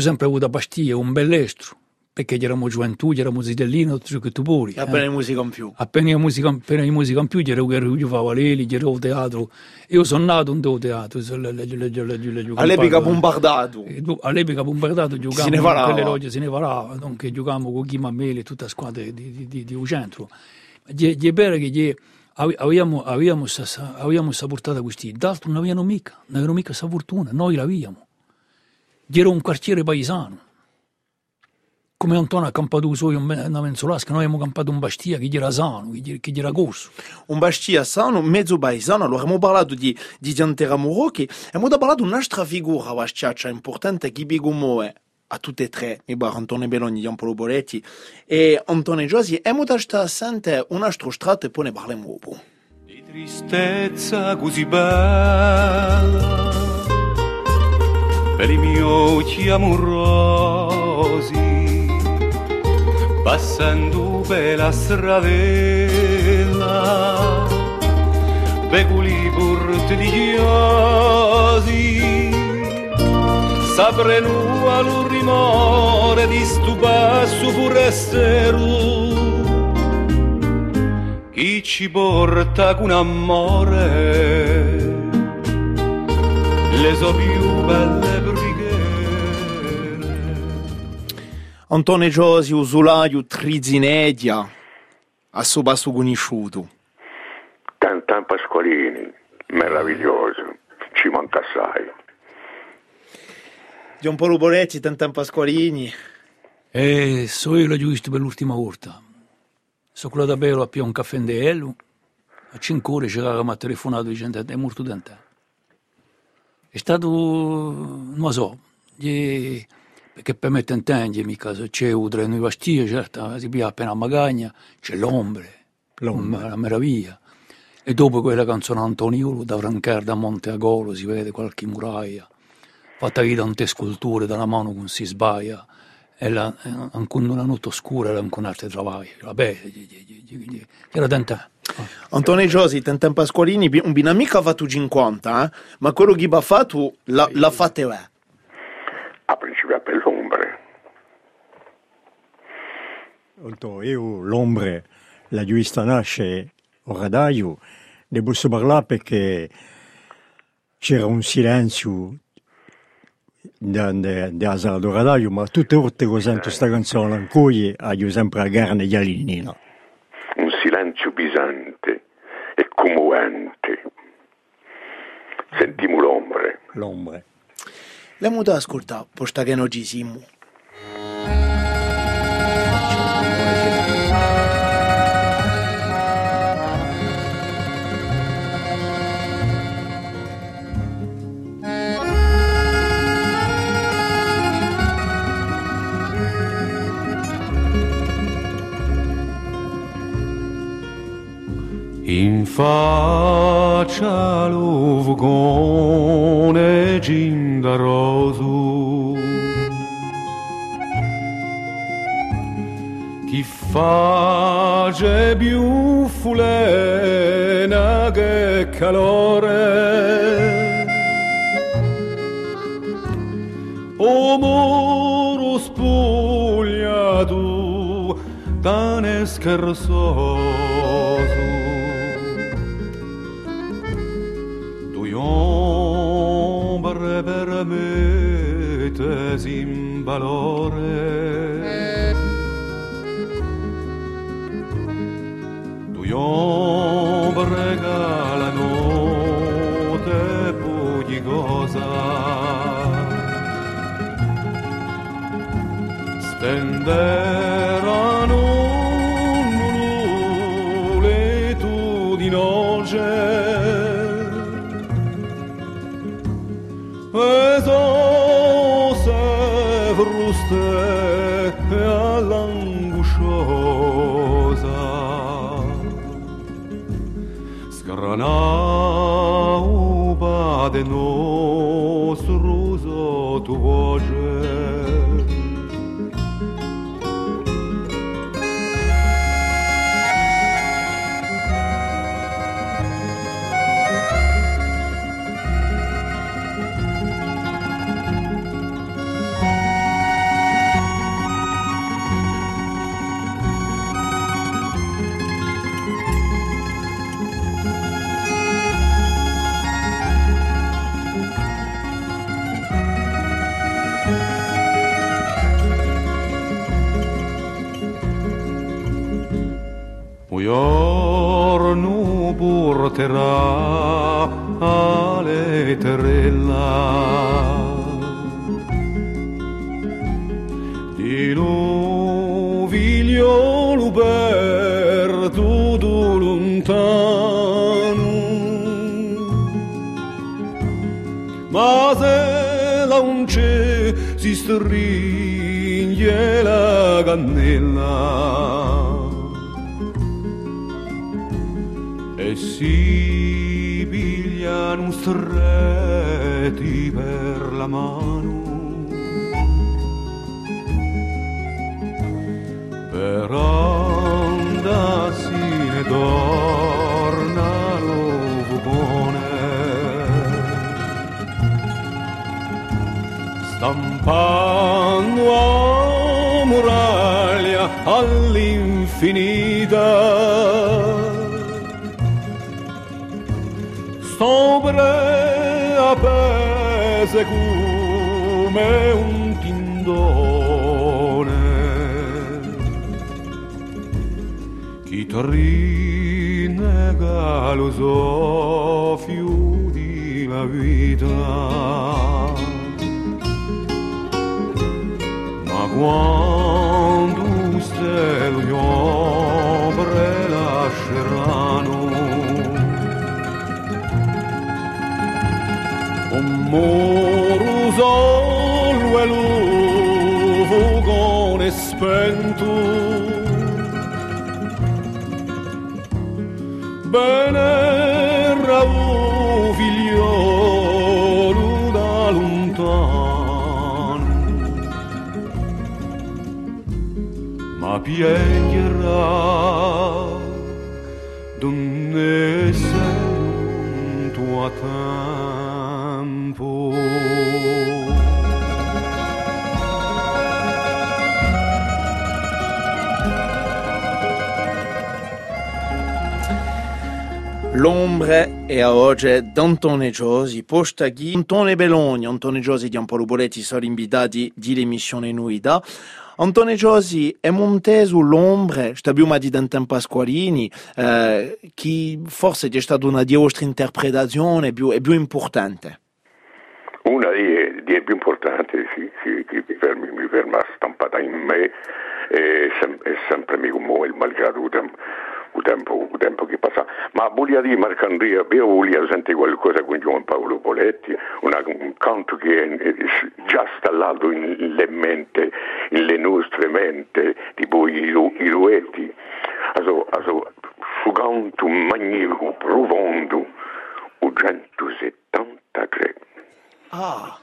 Speaker 2: sempre avuto a pastiglie un bell'estro, perché eravamo gioventù, eravamo zitellino, tutto ciò che tu puri.
Speaker 1: Appena eh. musica in più.
Speaker 2: Appena musica, appena in musica in più, ero io facevo l'eli, ero teatro. Io sono nato in teatro.
Speaker 1: All'epoca bombardato.
Speaker 2: All'epoca bombardato, giocavamo
Speaker 1: se ne parlava.
Speaker 2: quelle logge, se ne parlava, dunque giocavamo con Chi Mammeli e tutta la squadra di, di, di, di centro. È vero che abbiamo, abbiamo, abbiamo portata questi, d'altro non avevano mica, non avevano mica questa fortuna, noi l'abbiamo. Era un quartiere paesano come Antonio ha campato suo una menzolasca, noi abbiamo campato un bastia che era sano, che era corso.
Speaker 1: Un bastia sano, mezzo paesano, allora abbiamo parlato di, di Giantera Murocchi, abbiamo parlato di un'altra figura bastiaccia importante che abbiamo a tutte e tre, mi bar Antonio Belloni, Giampolo Boletti e Antonio Giosi, abbiamo dato sente un altro strato e poi ne parliamo dopo.
Speaker 6: Di tristezza così bella per i miei occhi amorosi passando per la stradella beculi portigliosi sapreno al rumore di stu passo forestiero
Speaker 4: chi ci porta con amore le so più belle
Speaker 1: Antone Giosi, Usulaio, Trizinedia, a suo basso conosciuto.
Speaker 3: Tantan Pasqualini, meraviglioso, ci manca assai.
Speaker 1: Giampaolo Boretti, Tantan Pasqualini.
Speaker 2: E so io la giusto per l'ultima volta. So quello da bello a più un caffè in dello. A cinque ore c'era mi ha telefonato dicendo è morto te. È stato, non so, gli- perché per me tentanghi mica se c'è un treno di pastiglie, certo, si pia appena a Magagna, c'è l'ombre,
Speaker 5: L'ombre.
Speaker 2: una meraviglia. E dopo quella canzone Antoniolo, da Francar da Monte Agolo, si vede qualche muraia, fatta di tante sculture dalla mano con si sbaia, e la, e anche una notte oscura era anche un altro lavoro. Vabbè, gli- gli- gli- gli- gli- era tanta.
Speaker 1: Antone Giosi, Tantan Pasqualini, un binamico ha fatto 50, eh? ma quello che ha fatto l'ha, l'ha fatto eh.
Speaker 3: A principio per l'ombre.
Speaker 5: Oltre io, l'ombre, la giusta nasce o radaio, ne posso parlare perché c'era un silenzio nella sala del radaio, ma tutte le volte che sento questa canzone ancora, io sempre la carne di Alinina.
Speaker 3: Un silenzio pisante e commovente. Sentiamo l'ombre.
Speaker 5: L'ombre.
Speaker 1: Le muta ascolta, posta che non ci siamo.
Speaker 4: In faccia l'uvgone gindaroso Chi face più fulena che calore. O moro spogliato tan scherzoso ombre per me tesi in valore. Due ombre porterà all'eterella di novigliolo perduto lontano. Ma se la unce si stringe la cannella stretti per la mano. Per andarsi ne tornano buone stampando a muraglia all'infinita ombre appese come un tindone. Chi rinnega lo soffio di la vita. Ma quando stelo un muro solo e lo fugone spento. Bene un figliolo da lontano. Ma piegherà
Speaker 1: e a oggi d'Antone Giosi, posta ghi Antone Belogni, Antone Giosi di Ampolo Boletti sono invitati di l'emissione Nuida. Antone Giosi è monteso l'ombre, stabbiamo di Dantan Pasqualini, eh, che forse è stata una di vostre interpretazioni più, è più importante.
Speaker 3: Una delle, delle più importanti, sì, sì, che mi ferma, mi ferma stampata in me e, sem- e sempre mi commuove malgrado il tempo, il tempo, il tempo che passa. Ma voglio dire, Marcandria, io voglio sentire qualcosa con Gian Paolo Poletti, una, un canto che è già installato nelle mente, nelle nostre mente, tipo i, i ruetti. Also, also, fu canto magnifico, profondo, 173.
Speaker 1: Ah,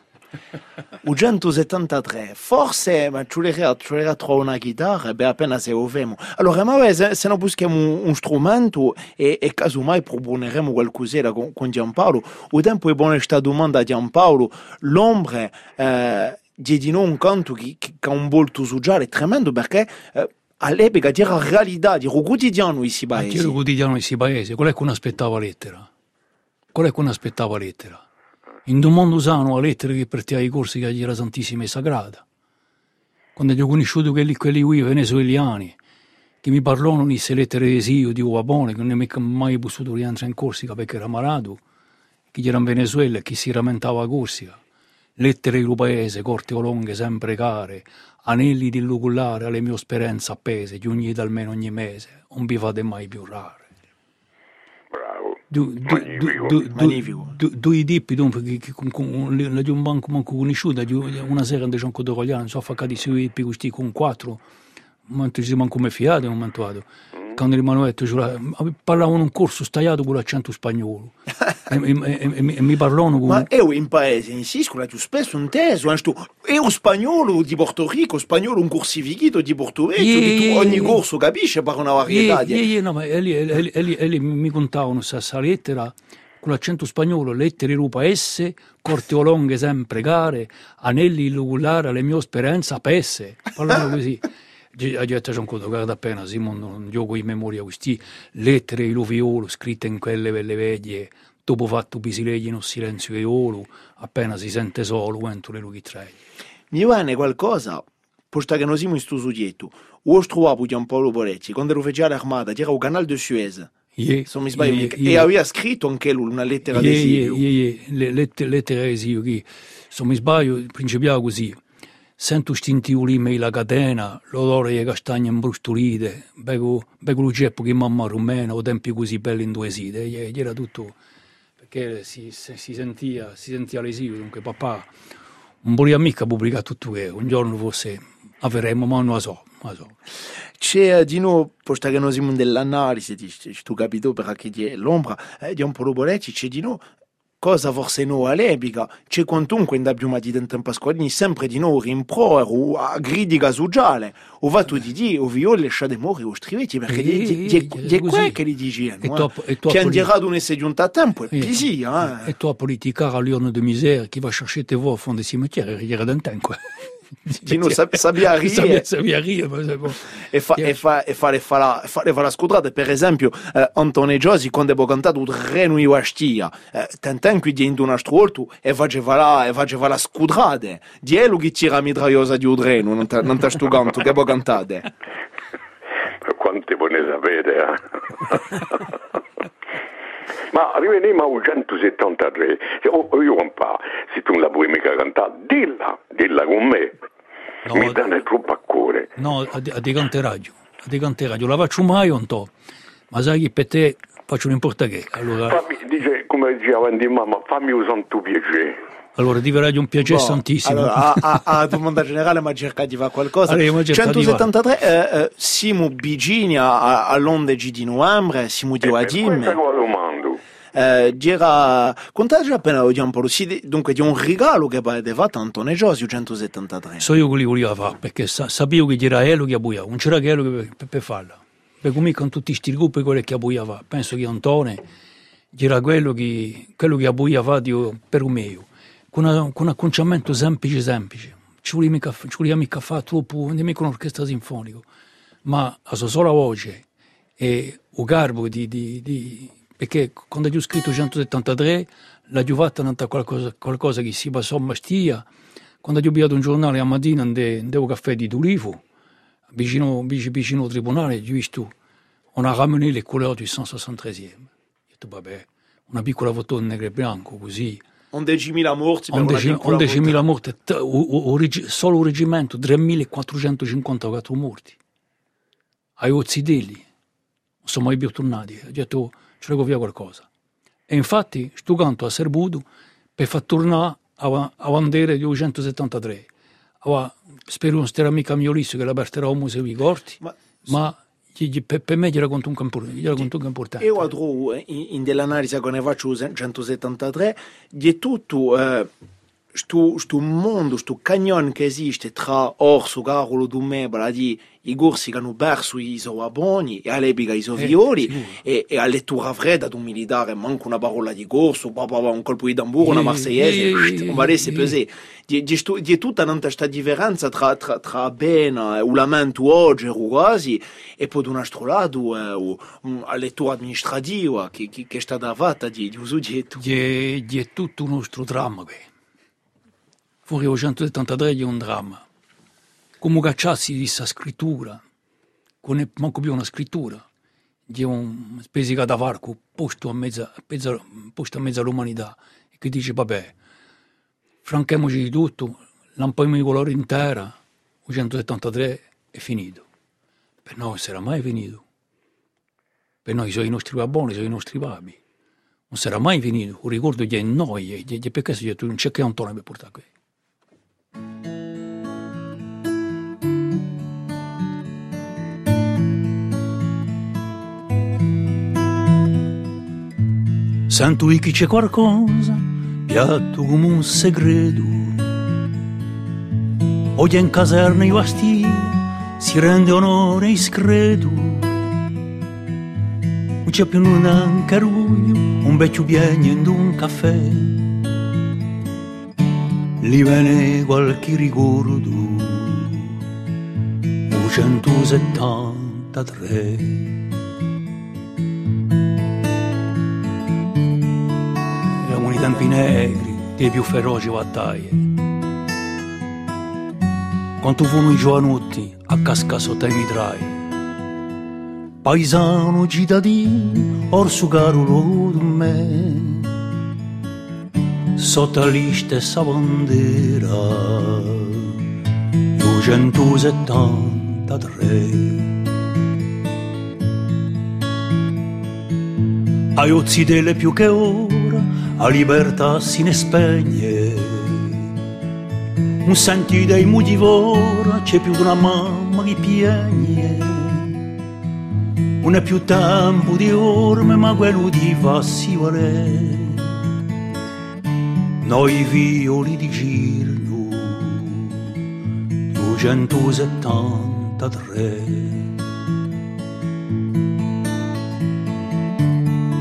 Speaker 1: 173, forse ma ci vorrei trovare una chitarra e beh, appena se ovemo. Allora, ma se, se non buschiamo un, un strumento e, e casomai proponeremo qualcos'era con, con Giampaolo, o tempo è buona questa domanda a Giampaolo, l'ombre eh, di noi un canto che, che ha un volto sociale tremendo perché eh, all'epoca era realtà, era quotidiano
Speaker 2: chi
Speaker 1: paesi.
Speaker 2: lo quotidiano in paesi? Qual è che non aspettava lettera? Qual è che non aspettava lettera? In un mondo usano la lettera che per te ai corsi che era Santissima e Sagrada. Quando ho conosciuto quelli, quelli qui venezueliani, che mi parlano di queste lettere di sì, io dico va bene, che non è mica mai potuto rientrare in Corsica perché era malato, che era in Venezuela e che si rammentava a Corsica. Lettere di paese, corte o lunghe, sempre care, anelli di lugullare alle mie speranze appese, giugnite almeno ogni mese, non vi fate mai più rare. Du, du,
Speaker 3: Magnifico.
Speaker 2: du, du,
Speaker 1: Magnifico.
Speaker 2: du, due tipi dunque che, che con, con, la di un banco manco conosciuta di una sera andavo con Cogliano so faccati sui tipi questi con quattro ma si manco come fiate un momento vado quando rimanuetto parlavano un corso stagliato con l'accento spagnolo e, e, e, e, mi parlavano con
Speaker 1: Ma io in paese, in Siscola, più spesso un teso, io spagnolo di Porto Rico, spagnolo un corsifichito di Porto tu,
Speaker 2: ie,
Speaker 1: ogni
Speaker 2: ie.
Speaker 1: corso capisce per una varietà
Speaker 2: ie, ie, no, ma elli mi contavano questa lettera con l'accento spagnolo, lettere rupa esse, corte o lunghe sempre care, anelli illugulare alle mie speranze apesse. Parlavano così. A gente c'è un conto, guarda appena, Simon, non gioco in memoria questi lettere di Luviolo scritte in quelle belle vecchie, dopo fatto pisilegli in un silenzio eolo, appena si sente solo, entro le lunghi tre.
Speaker 1: Mi viene qualcosa, posto che noi siamo in sto soggetto, ho trovato Giampaolo Borecci, quando ero fece l'armata, c'era il canale de Suez,
Speaker 2: Yeah,
Speaker 1: se non mi sbaglio,
Speaker 2: yeah, yeah.
Speaker 1: e aveva scritto anche lui una lettera
Speaker 2: Ie,
Speaker 1: d'esilio.
Speaker 2: ie, ie, le lettere, lettere esio che se non mi sbaglio principiava così sento stintivo lì me la catena l'odore di castagne imbrustolite bevo bevo lo ceppo che mamma rumena o tempi così belli in due site e era tutto perché si, si, sentia si sentia l'esilio dunque papà un po' di amica pubblica tutto che un giorno forse avremo ma non lo so non lo so.
Speaker 1: C'è di noi, posto che noi siamo dell'analisi, di sto capito perché c'è l'ombra, eh, Giampaolo Borecci, c'è di noi, cosa forse noi all'epoca, c'è quantunque in abbiamo di Dantan Pasqualini, sempre di noi rimprovero, a critica sociale, o va tu di dire, o viole lascia di morire, o scrivetti, perché
Speaker 2: Eh,
Speaker 1: di- di- di-
Speaker 2: eh,
Speaker 1: di- di
Speaker 2: così.
Speaker 1: qua che li
Speaker 2: E
Speaker 1: eh.
Speaker 2: e
Speaker 1: che andrà ad un essere giunto a tempo, e
Speaker 2: Eh,
Speaker 1: così, eh.
Speaker 2: Et toi, politicard à l'urne de misère, qui va chercher tes voix au fond des cimetières et rire d'un temps, quoi.
Speaker 1: di non sab- sabia rie
Speaker 2: Sabia, sabia rie, ma sai, boh.
Speaker 1: e, fa, e, fa, e fare fa fa la squadrata per esempio eh, Antone Giosi quando abbiamo cantato il reno io a stia eh, tenten qui di un astrolto e faceva la, e faceva la squadrata di che tira mitragliosa di un reno non, non ta sto canto che abbiamo cantato
Speaker 3: Quante voi ne sapete, eh? Ma riveniamo al 173. Oh, io un po', se tu non la vuoi mica cantare, dilla, dilla con me.
Speaker 2: No,
Speaker 3: Mi danno troppo a cuore.
Speaker 2: No, a, a di cante radio, a di cante radio, la faccio mai un to, ma sai che per te faccio un importa che, allora,
Speaker 3: Fammi, dice, come diceva di mamma, fammi usare tuo piacere.
Speaker 2: Allora di radio un piacere
Speaker 1: Boh,
Speaker 2: santissimo.
Speaker 1: allora, a, a, a domanda generale ma cerca di fare qualcosa.
Speaker 2: Allora, ma cerca di
Speaker 1: 173 eh, eh, siamo vicini a- a- all'11 di novembre siamo di
Speaker 3: E per
Speaker 1: Wadim
Speaker 3: lo domando.
Speaker 1: eh, dirà contate appena vediamo un po' sì, dunque di un regalo che va devato Antone Giosi 173
Speaker 2: So io che li volevo fare, perché sa, sapevo che c'era Elo che abbuiava, non c'era che Elo che per, per farla. Perché come con tutti questi gruppi quelli che abbuiava, penso che Antone era quello che, quello che abbuiava Dio per un meglio, con, con un acconciamento semplice semplice. Ci voleva mica, fare troppo, nemmeno un'orchestra sinfonica, ma la sua sola voce e il garbo di, di, di- perché quando ho scritto 173 l'ho fatta nata qualcosa, qualcosa che si passò a stia quando ho abbiato un giornale a mattina andavo caffè di Tulivo vicino, vicino, al tribunale ho visto una camionella couleur du 173e ho detto vabbè una piccola foto in nero e bianco così
Speaker 1: 11.000 morti per una
Speaker 2: 11
Speaker 1: piccola
Speaker 2: 11.000 morti solo un reggimento 3.454 morti. Ai Ozzidelli non sono mai più tornati. Ho detto ci reggo via qualcosa. E infatti sto canto a Serbudo per far tornare a, a 173 allora, spero non starà mica mio listio che la parterà un museo di corti
Speaker 1: Ma-
Speaker 2: ma per, me gli racconto un campo gli racconto un campo importante
Speaker 1: Io trovo eh, in, in dell'analisi che ne faccio 173 di tutto eh, sto, sto mondo, sto canyon che esiste tra Orso, Garolo, Dumebra, di i gorsi che hanno perso i soavoni e all'epica i sovioli
Speaker 2: sicuro.
Speaker 1: e, e a lettura fredda di un militare manca una parola di gorso, pa, pa, pa, un colpo di tamburo, una
Speaker 2: Sì,
Speaker 1: marseiese,
Speaker 2: sì,
Speaker 1: un valese
Speaker 2: sì.
Speaker 1: pesé. Di, di, sto- di tutta questa differenza tra, tra, tra bene, o lamento oggi, o quasi, e poi da un altro lato, eh, o- un- a lettura amministrativa che, che, che è stata fatta di, di uso dietro.
Speaker 2: Gli è, gli è tutto un nostro dramma. Che. Fuori al 173 gli è un dramma. Come cacciassi di questa scrittura, con ne- manco più una scrittura, è un spesi da varco posto a mezza, mezza- posto a mezza all'umanità e che dice vabbè, franchiamoci di tutto, lampiamo di colore intera, il 173 è finito. Per noi sarà mai finito. Per noi sono i nostri babboni, sono i nostri babi non sarà mai finito. Un ricordo di noi, e di, di perché si non c'è che Antonio per portare qui. Sento che c'è qualcosa, piatto come un segreto. Oggi in caserna i vasti si rende onore e scredo non c'è più un caruglio, un vecchio piagnendo un caffè. Lì viene qualche ricordo, o 173. Eravamo i tempi negri, dei più feroci battaglie. Quanto furono i giovanotti a casca sotto i mitrai paesano cittadino, orso caro di me, sotto la stessa bandera, 273. Ai ozzi delle più che ora, a libertà si ne spegne. Un senti dei mudi vora, c'è più di una mamma che piagne. Non è più tempo di orme, ma quello di farsi valere. Noi violi di girno, 273.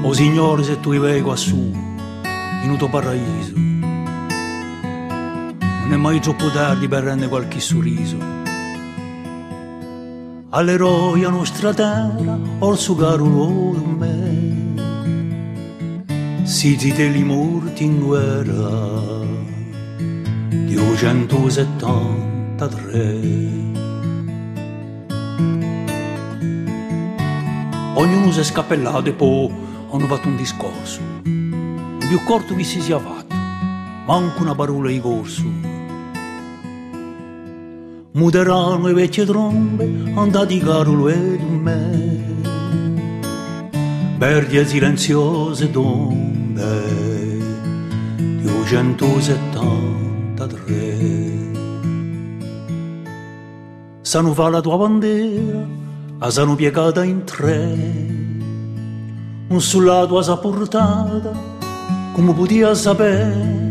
Speaker 2: O Signore, se tu vai quassù, in tuo paradiso, non è mai troppo tardi per rendere qualche sorriso. All'eroe a nostra terra, or su caro me, siti degli morti in guerra, di 173. Ognuno si è scappellato e poi hanno fatto un discorso. Più corto che si sia fatto, manco una parola di corso. Muteranno le vecchie trombe, andati caro e me. Perdie silenziose tombe di 173. Sanno fa la tua bandera, la sanno piegata in tre un sulla tua portata, come potia sapere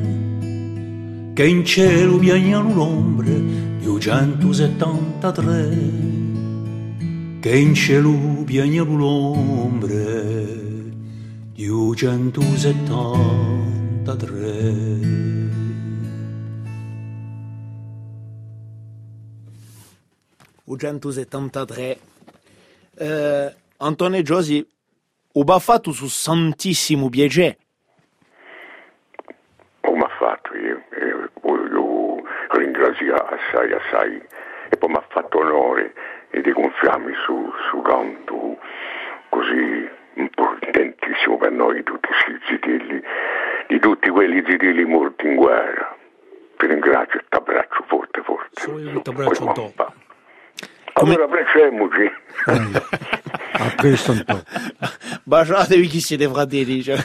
Speaker 2: che in cielo piagnano l'ombre di 173, che in cielo piagnano l'ombre di 173.
Speaker 1: U 173 eh, Antonio Giosi o ha fatto su Santissimo Biegè.
Speaker 3: O mi ha fatto, io, io voglio ringraziare assai, assai, e poi mi ha fatto onore di confiarmi su, su canto così importantissimo per noi, tutti i zitelli, di tutti quelli zitelli morti in guerra. Ti ringrazio e ti abbraccio forte, forte.
Speaker 2: Solo io ti abbraccio un po'.
Speaker 3: Allora abbracciamoci.
Speaker 5: A presto un po'.
Speaker 1: Baciatevi chi siete fratelli. Cioè.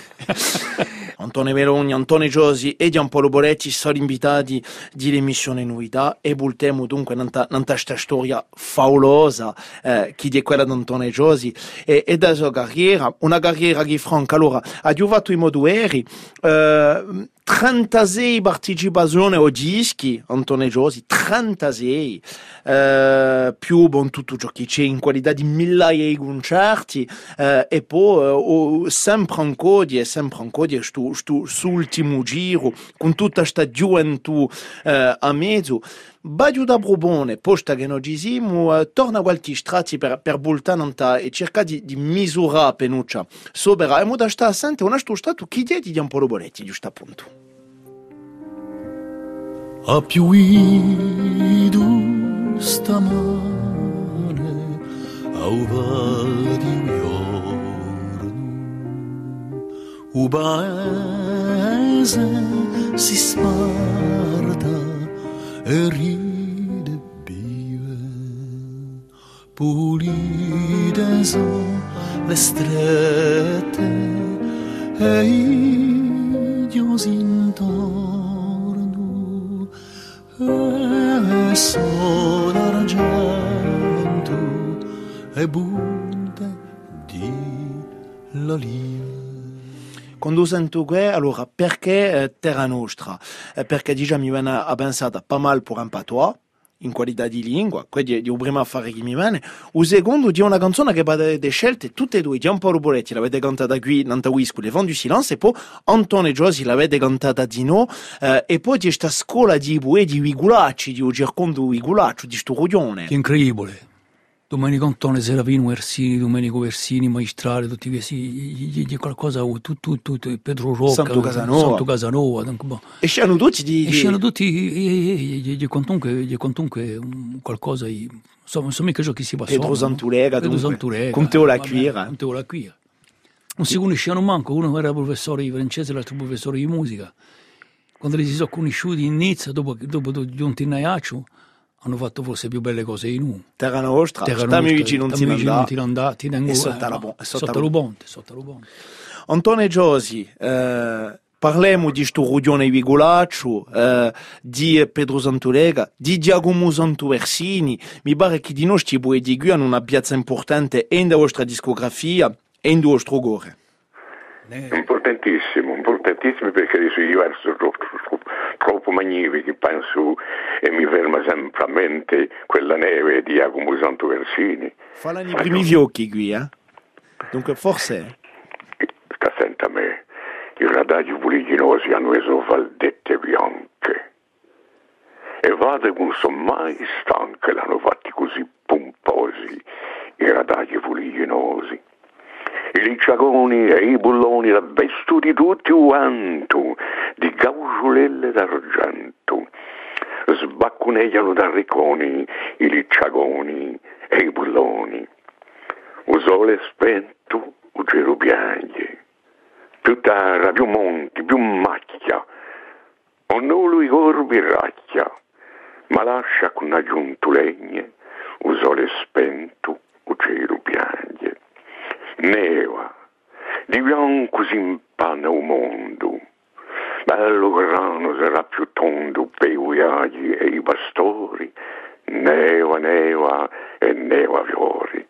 Speaker 1: Antonio Meloni, Antonio Giosi e Giampaolo Boletti sono invitati dell'emissione Nuità e bultemo dunque in questa storia favolosa eh, che è quella di Antonio Giosi e, e della sua carriera, una carriera che franca allora ha giocato i modueri eh, 36 partecipazioni o dischi Antonio Giosi 36 eh, più bon, tutto ciò che c'è in qualità di migliaia di concerti eh, e poi eh, oh, sempre ancora e sempre ancora sto, sto sull'ultimo giro con tutta questa gioventù eh, a mezzo. Badio da Brobone, posta che noi diciamo, eh, torna qualche strati per, per Bultananta e cerca di, di misurare penuccia. Sobera e moda sta assente una sto stato chi è di un po' boletti giusto appunto.
Speaker 2: Ha piuido stamane au val di un giorno u paese si sparta e ride pulite sono strette e i diosi intorno e sono d'argento e bunte di l'oliva
Speaker 1: Quando sento que, allora perché eh, Terra Nostra? Eh, perché diciamo mi viene a pensare pas mal per un patois, in qualità di lingua, quindi di un primo affare che mi viene. Il secondo di una canzone che va delle scelte, tutte e due, Giampaolo Boletti l'avete cantata qui, Nanta Wisco, Le Vent du Silence, e poi Antonio Giosi l'avete cantata di no, eh, e poi di questa scuola di bue di Wigulacci, di un circondo Wigulaccio, di.
Speaker 2: Che incredibile. Domenico Antone, Serafino Versini, Domenico Versini, Maestrale, tutti questi, qualcosa, tutto, tutto, tutto, Pedro Rocca,
Speaker 1: Santo Casanova.
Speaker 2: Santo Casanova, donc, boh.
Speaker 1: E c'erano tutti di...
Speaker 2: E c'erano tutti, gli- quantunque, quantunque qualcosa, insomma, che ciò che si passò.
Speaker 1: Pedro Santurega,
Speaker 2: Pedro
Speaker 1: dunque.
Speaker 2: Santurega.
Speaker 1: Con Teo La Quira.
Speaker 2: Con Teo La Quira. Non si conoscevano manco, uno era professore di francese, l'altro professore di musica. Quando li si sono conosciuti in Nizza, dopo, dopo giunti in Aiaccio, hanno fatto forse più belle cose di noi.
Speaker 1: Terra Nostra,
Speaker 2: Terra
Speaker 1: stiamo
Speaker 2: Nostra,
Speaker 1: vicino non si andà.
Speaker 2: ti andà, ti tengo-
Speaker 1: E sotto
Speaker 2: eh,
Speaker 1: la
Speaker 2: no,
Speaker 1: bo- e sotto
Speaker 2: sotto
Speaker 1: la
Speaker 2: ponte, sotto ponte.
Speaker 1: Antonio Giosi, eh, parliamo di sto Rudione Vigolaccio, eh, di Pedro Santulega, di Giacomo Santuversini. Mi pare che di noi ci puoi di qui hanno una piazza importante e nella vostra discografia e in vostro gore.
Speaker 3: Importantissimo, importantissimo perché sono diversi troppo, troppo, magnifici, penso e mi ferma sempre a mente quella neve di Giacomo Santoversini.
Speaker 1: Falano i primi fiocchi qui, eh? Dunque forse...
Speaker 3: Sta sente a me, i radaggi fuliginosi hanno reso valdette bianche guardate non sono mai stanche, l'hanno fatti così pomposi, i radagli fuliginosi. I licciagoni e i bulloni vestuti tutti quanto, di gauciolelle d'argento. Sbaccunegliano da ricconi i licciagoni e i bulloni. Un sole spento, cielo piange. Più terra, più monti, più macchia. Ognuno i corvi racchia, ma lascia con aggiunto legne, un sole spento, un cielo Neva, di bianco si impanna un mondo, bello grano sarà più tondo per i viaggi e i pastori, neva, neva e neva fiori.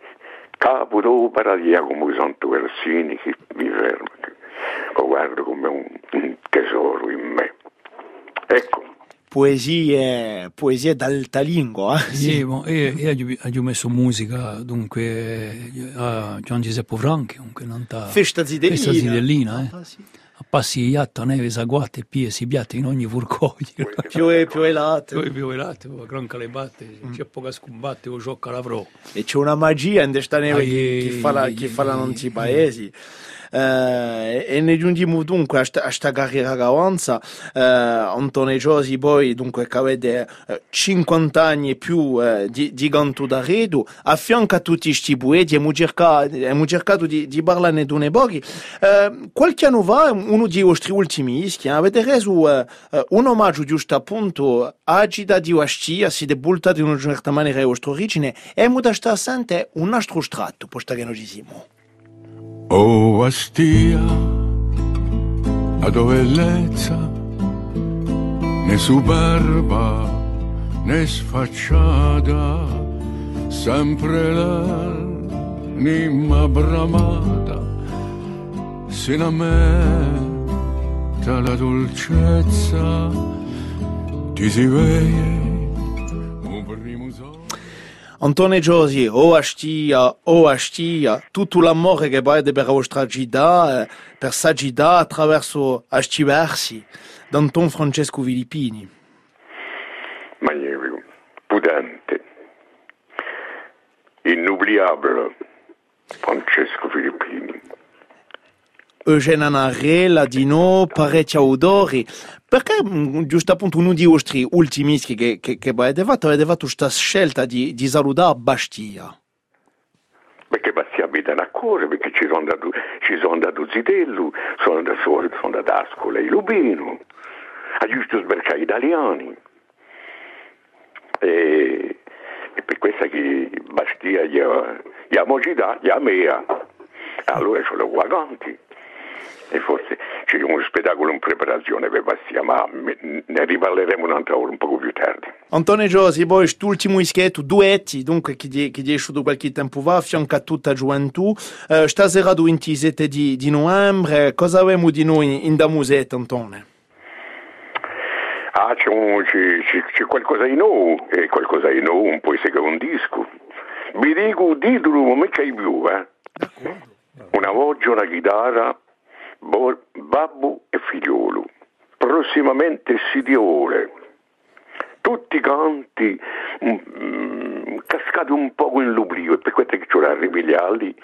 Speaker 3: Capo d'opera di Jacopo Santo Versini che mi ferma, lo guardo come un, un tesoro in me. Ecco,
Speaker 1: Poesie, poesie d'alta lingua. eh?
Speaker 2: Sì, ma io, io ho messo musica dunque eh, a Gian Giuseppe Franchi, dunque non ta...
Speaker 1: Festa zidellina.
Speaker 2: Festa zidellina, eh.
Speaker 1: Ah, sì.
Speaker 2: A passi iatta, neve, saguate, pie, si biate in ogni furcoglio.
Speaker 1: Più e più elate.
Speaker 2: Poi più velate, gran calebate, c'è poca scombatte, o gioca l'avrò.
Speaker 1: E c'è una magia in questa neve che, che fa la, che fa la non
Speaker 2: ai.
Speaker 1: paesi. Eh, e ne giungiamo dunque a sta, a sta carriera gavanza eh, Antone Giosi poi dunque che avete eh, 50 anni e più eh, di, di canto d'arredo a fianco a tutti questi poeti abbiamo cercato, cercato di, di parlarne d'une pochi. Eh, qualche anno fa uno dei vostri ultimi ischi avete reso eh, eh, un omaggio giusto appunto a Gida di Wastia si debultate in una certa maniera la vostra origine e abbiamo da sta sente un altro stratto posto che noi diciamo
Speaker 4: Oh Astia, a bellezza, né superba né sfacciata, sempre l'anima bramata, sino a me la dolcezza, ti si vede.
Speaker 1: Antone Giosi, o Astia, o Astia, tutto l'amore che vai per la vostra Gida, eh, per sa Gida attraverso questi versi d'Anton Francesco Filippini.
Speaker 3: magnifico, pudente, inoubliable, Francesco Filippini.
Speaker 1: Eugenia Narella, Dino, parecchi autori. Perché, mm, giusto appunto, uno dei vostri ultimi che, che, che avete fatto, avete fatto questa scelta di, di salutare Bastia?
Speaker 3: Perché Bastia abita a cuore, perché ci sono andato, ci sono andato Zitello, sono andato, sono andato a scuola in Lubino, a giusto sbarcare italiani. E, e per questo che Bastia gli ha, gli ha mocità, gli ha mea. Allora l'ho guaganti. E forse c'è un spettacolo in preparazione per Bastia, ma ne riparleremo un'altra ora, un poco più tardi.
Speaker 1: Antone Giosi, poi quest'ultimo ischetto, duetti, dunque, che, che è uscito qualche tempo fa, a fianco a tutta la gioventù. Eh, stasera, il 27 di, di novembre, cosa abbiamo di noi in da musetta, Antone?
Speaker 3: Ah, c'è, un- c'è- c'è- c'è qualcosa di nuovo, e qualcosa di nuovo, un po' seguire un disco. Vi dico il titolo, ma mica di più, eh. Una voce, una chitarra, babbo e figliolo. Prossimamente Sidiole. Tutti canti mm, cascati un po' in l'oblio, e per questo che c'è la ripigliarli,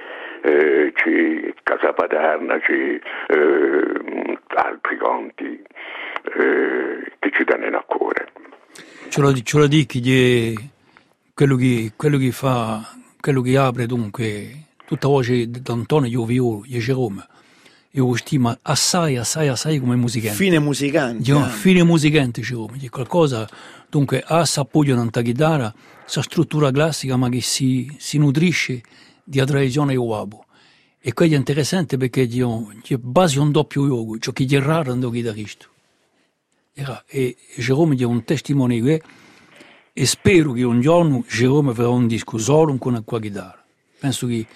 Speaker 3: eh, c'è Casa Paterna, c'è eh, altri canti eh, che ci danno a cuore.
Speaker 2: Ce lo, ce lo dico che quello che, quello che fa, quello che apre dunque tutta voce d'Antonio Ioviolo, di Jerome, io lo stimo assai, assai, assai come musicante.
Speaker 1: Fine musicante.
Speaker 2: Io,
Speaker 1: eh.
Speaker 2: fine musicante, Jerome, di qualcosa, dunque, ha s'appoggio nella chitarra, sa struttura classica, ma che si, si nutrisce di tradizione uabo. E quello è interessante perché io, io basi un doppio yoga, ciò che è raro nel chitarrista. E Jerome è un testimone questo, e spero che un giorno Jerome farà un disco solo con la chitarra. Penso che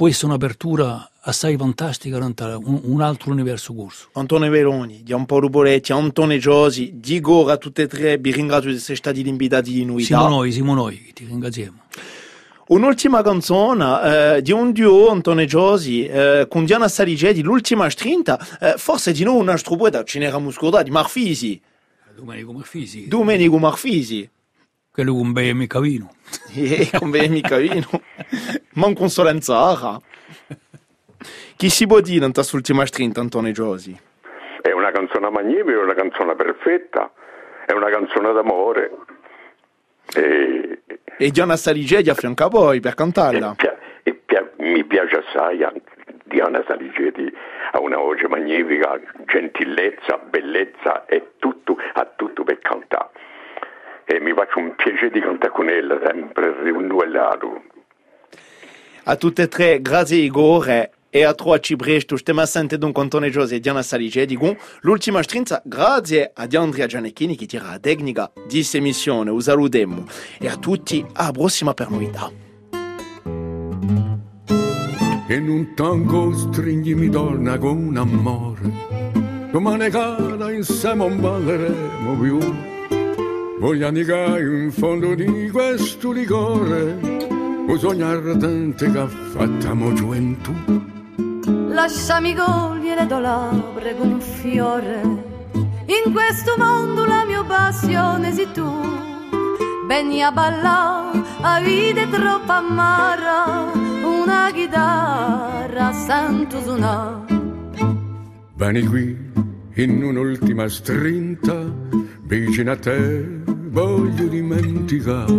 Speaker 2: può essere un'apertura assai fantastica un, un altro universo corso.
Speaker 1: Antone Veroni, di Amparo Boletti, Antone Giosi, di Gora, tutte e tre, vi ringrazio di essere stati invitati di noi.
Speaker 2: Siamo noi, siamo noi ti ringraziamo.
Speaker 1: Un'ultima canzone eh, di un duo, Antone Giosi, eh, con Diana Saligeti, l'ultima strinta, eh, forse di noi un altro poeta, ce n'eravamo scordati, Marfisi.
Speaker 2: Domenico Marfisi.
Speaker 1: Domenico Marfisi.
Speaker 2: Che lui un bel mica vino.
Speaker 1: E come mica vino. Man consolenza. Chi si può dire in questa ultima strinta, Antonio Giosi?
Speaker 3: È una canzone magnifica, è una canzone perfetta, è una canzone d'amore. E,
Speaker 1: E Diana Saligedi a fianco a voi per cantarla.
Speaker 3: e pia- e pia- mi piace assai anche Diana Saligeti, ha una voce magnifica, gentilezza, bellezza e tutto, ha tutto per cantare. E mi faccio un piacere di cantare con ella, sempre rinnovato.
Speaker 1: A tutte e tre, grazie Igor e a trois ci bresto, stiamo sentendo dunque Antonio Giosi e Diana Saligedi con l'ultima strinza, grazie a Andrea Gianecchini che tira la tecnica di questa emissione, un salutiamo e a tutti, alla prossima per novità.
Speaker 8: In un tango stringimi donna con amore, domani cara insieme non balleremo più. Voglio annegare in fondo di questo liquore, un sogno ardente che ha fatto gioventù.
Speaker 9: Lasciami cogliere do labbra con un fiore. In questo mondo la mia passione sei tu. Begni a ballare, a vita è troppo amara. Una chitarra sento suonare.
Speaker 8: Vieni qui in un'ultima strinta, vicino a te voglio dimenticare.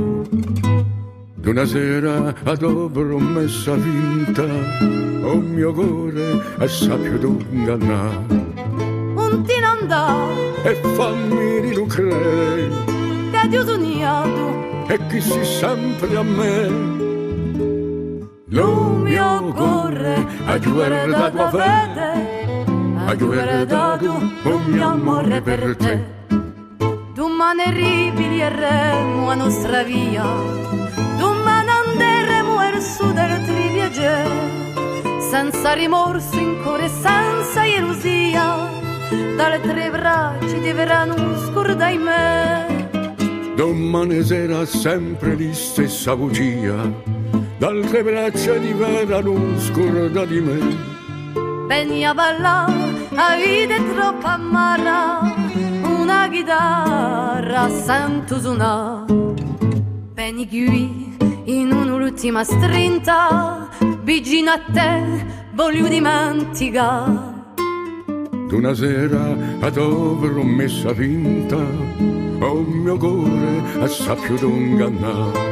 Speaker 8: D'una sera ad promessa vinta, o mio cuore a sappio d'ingannare.
Speaker 9: Un ti dà,
Speaker 8: E fammi rilucrare,
Speaker 9: che ti ho sognato.
Speaker 8: e chi si sempre a me.
Speaker 9: Lo mio cuore a giurare da tua fede, a giurare da tu, un mio amore per te. Domani ripiglieremo la nostra via, domani anderemo verso del triviaggiare, senza rimorso in cuore, senza gelosia, dalle tre braccia ti verranno scordai me.
Speaker 8: Domani sera sempre la stessa bugia, d'altre braccia di vera non scorda di me.
Speaker 9: Veni a ballare, la vita è troppo amara, una chitarra sento suonare. Veni qui in un'ultima strinta, vicino a te voglio dimenticare.
Speaker 8: D'una sera ad promessa vinta, o mio cuore a sappio d'ingannare.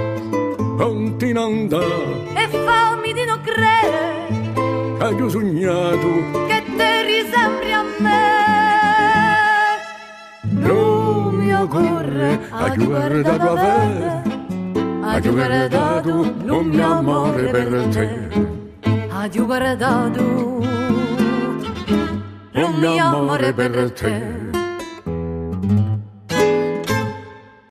Speaker 8: Non ti non dà,
Speaker 9: E fammi di non credere
Speaker 8: che io sognato,
Speaker 9: che te risembri a me.
Speaker 8: Lo mio cuore a fede, a giurare da tu, lo mio amore per te.
Speaker 9: Addio guardato,
Speaker 8: Lo mio amore per te.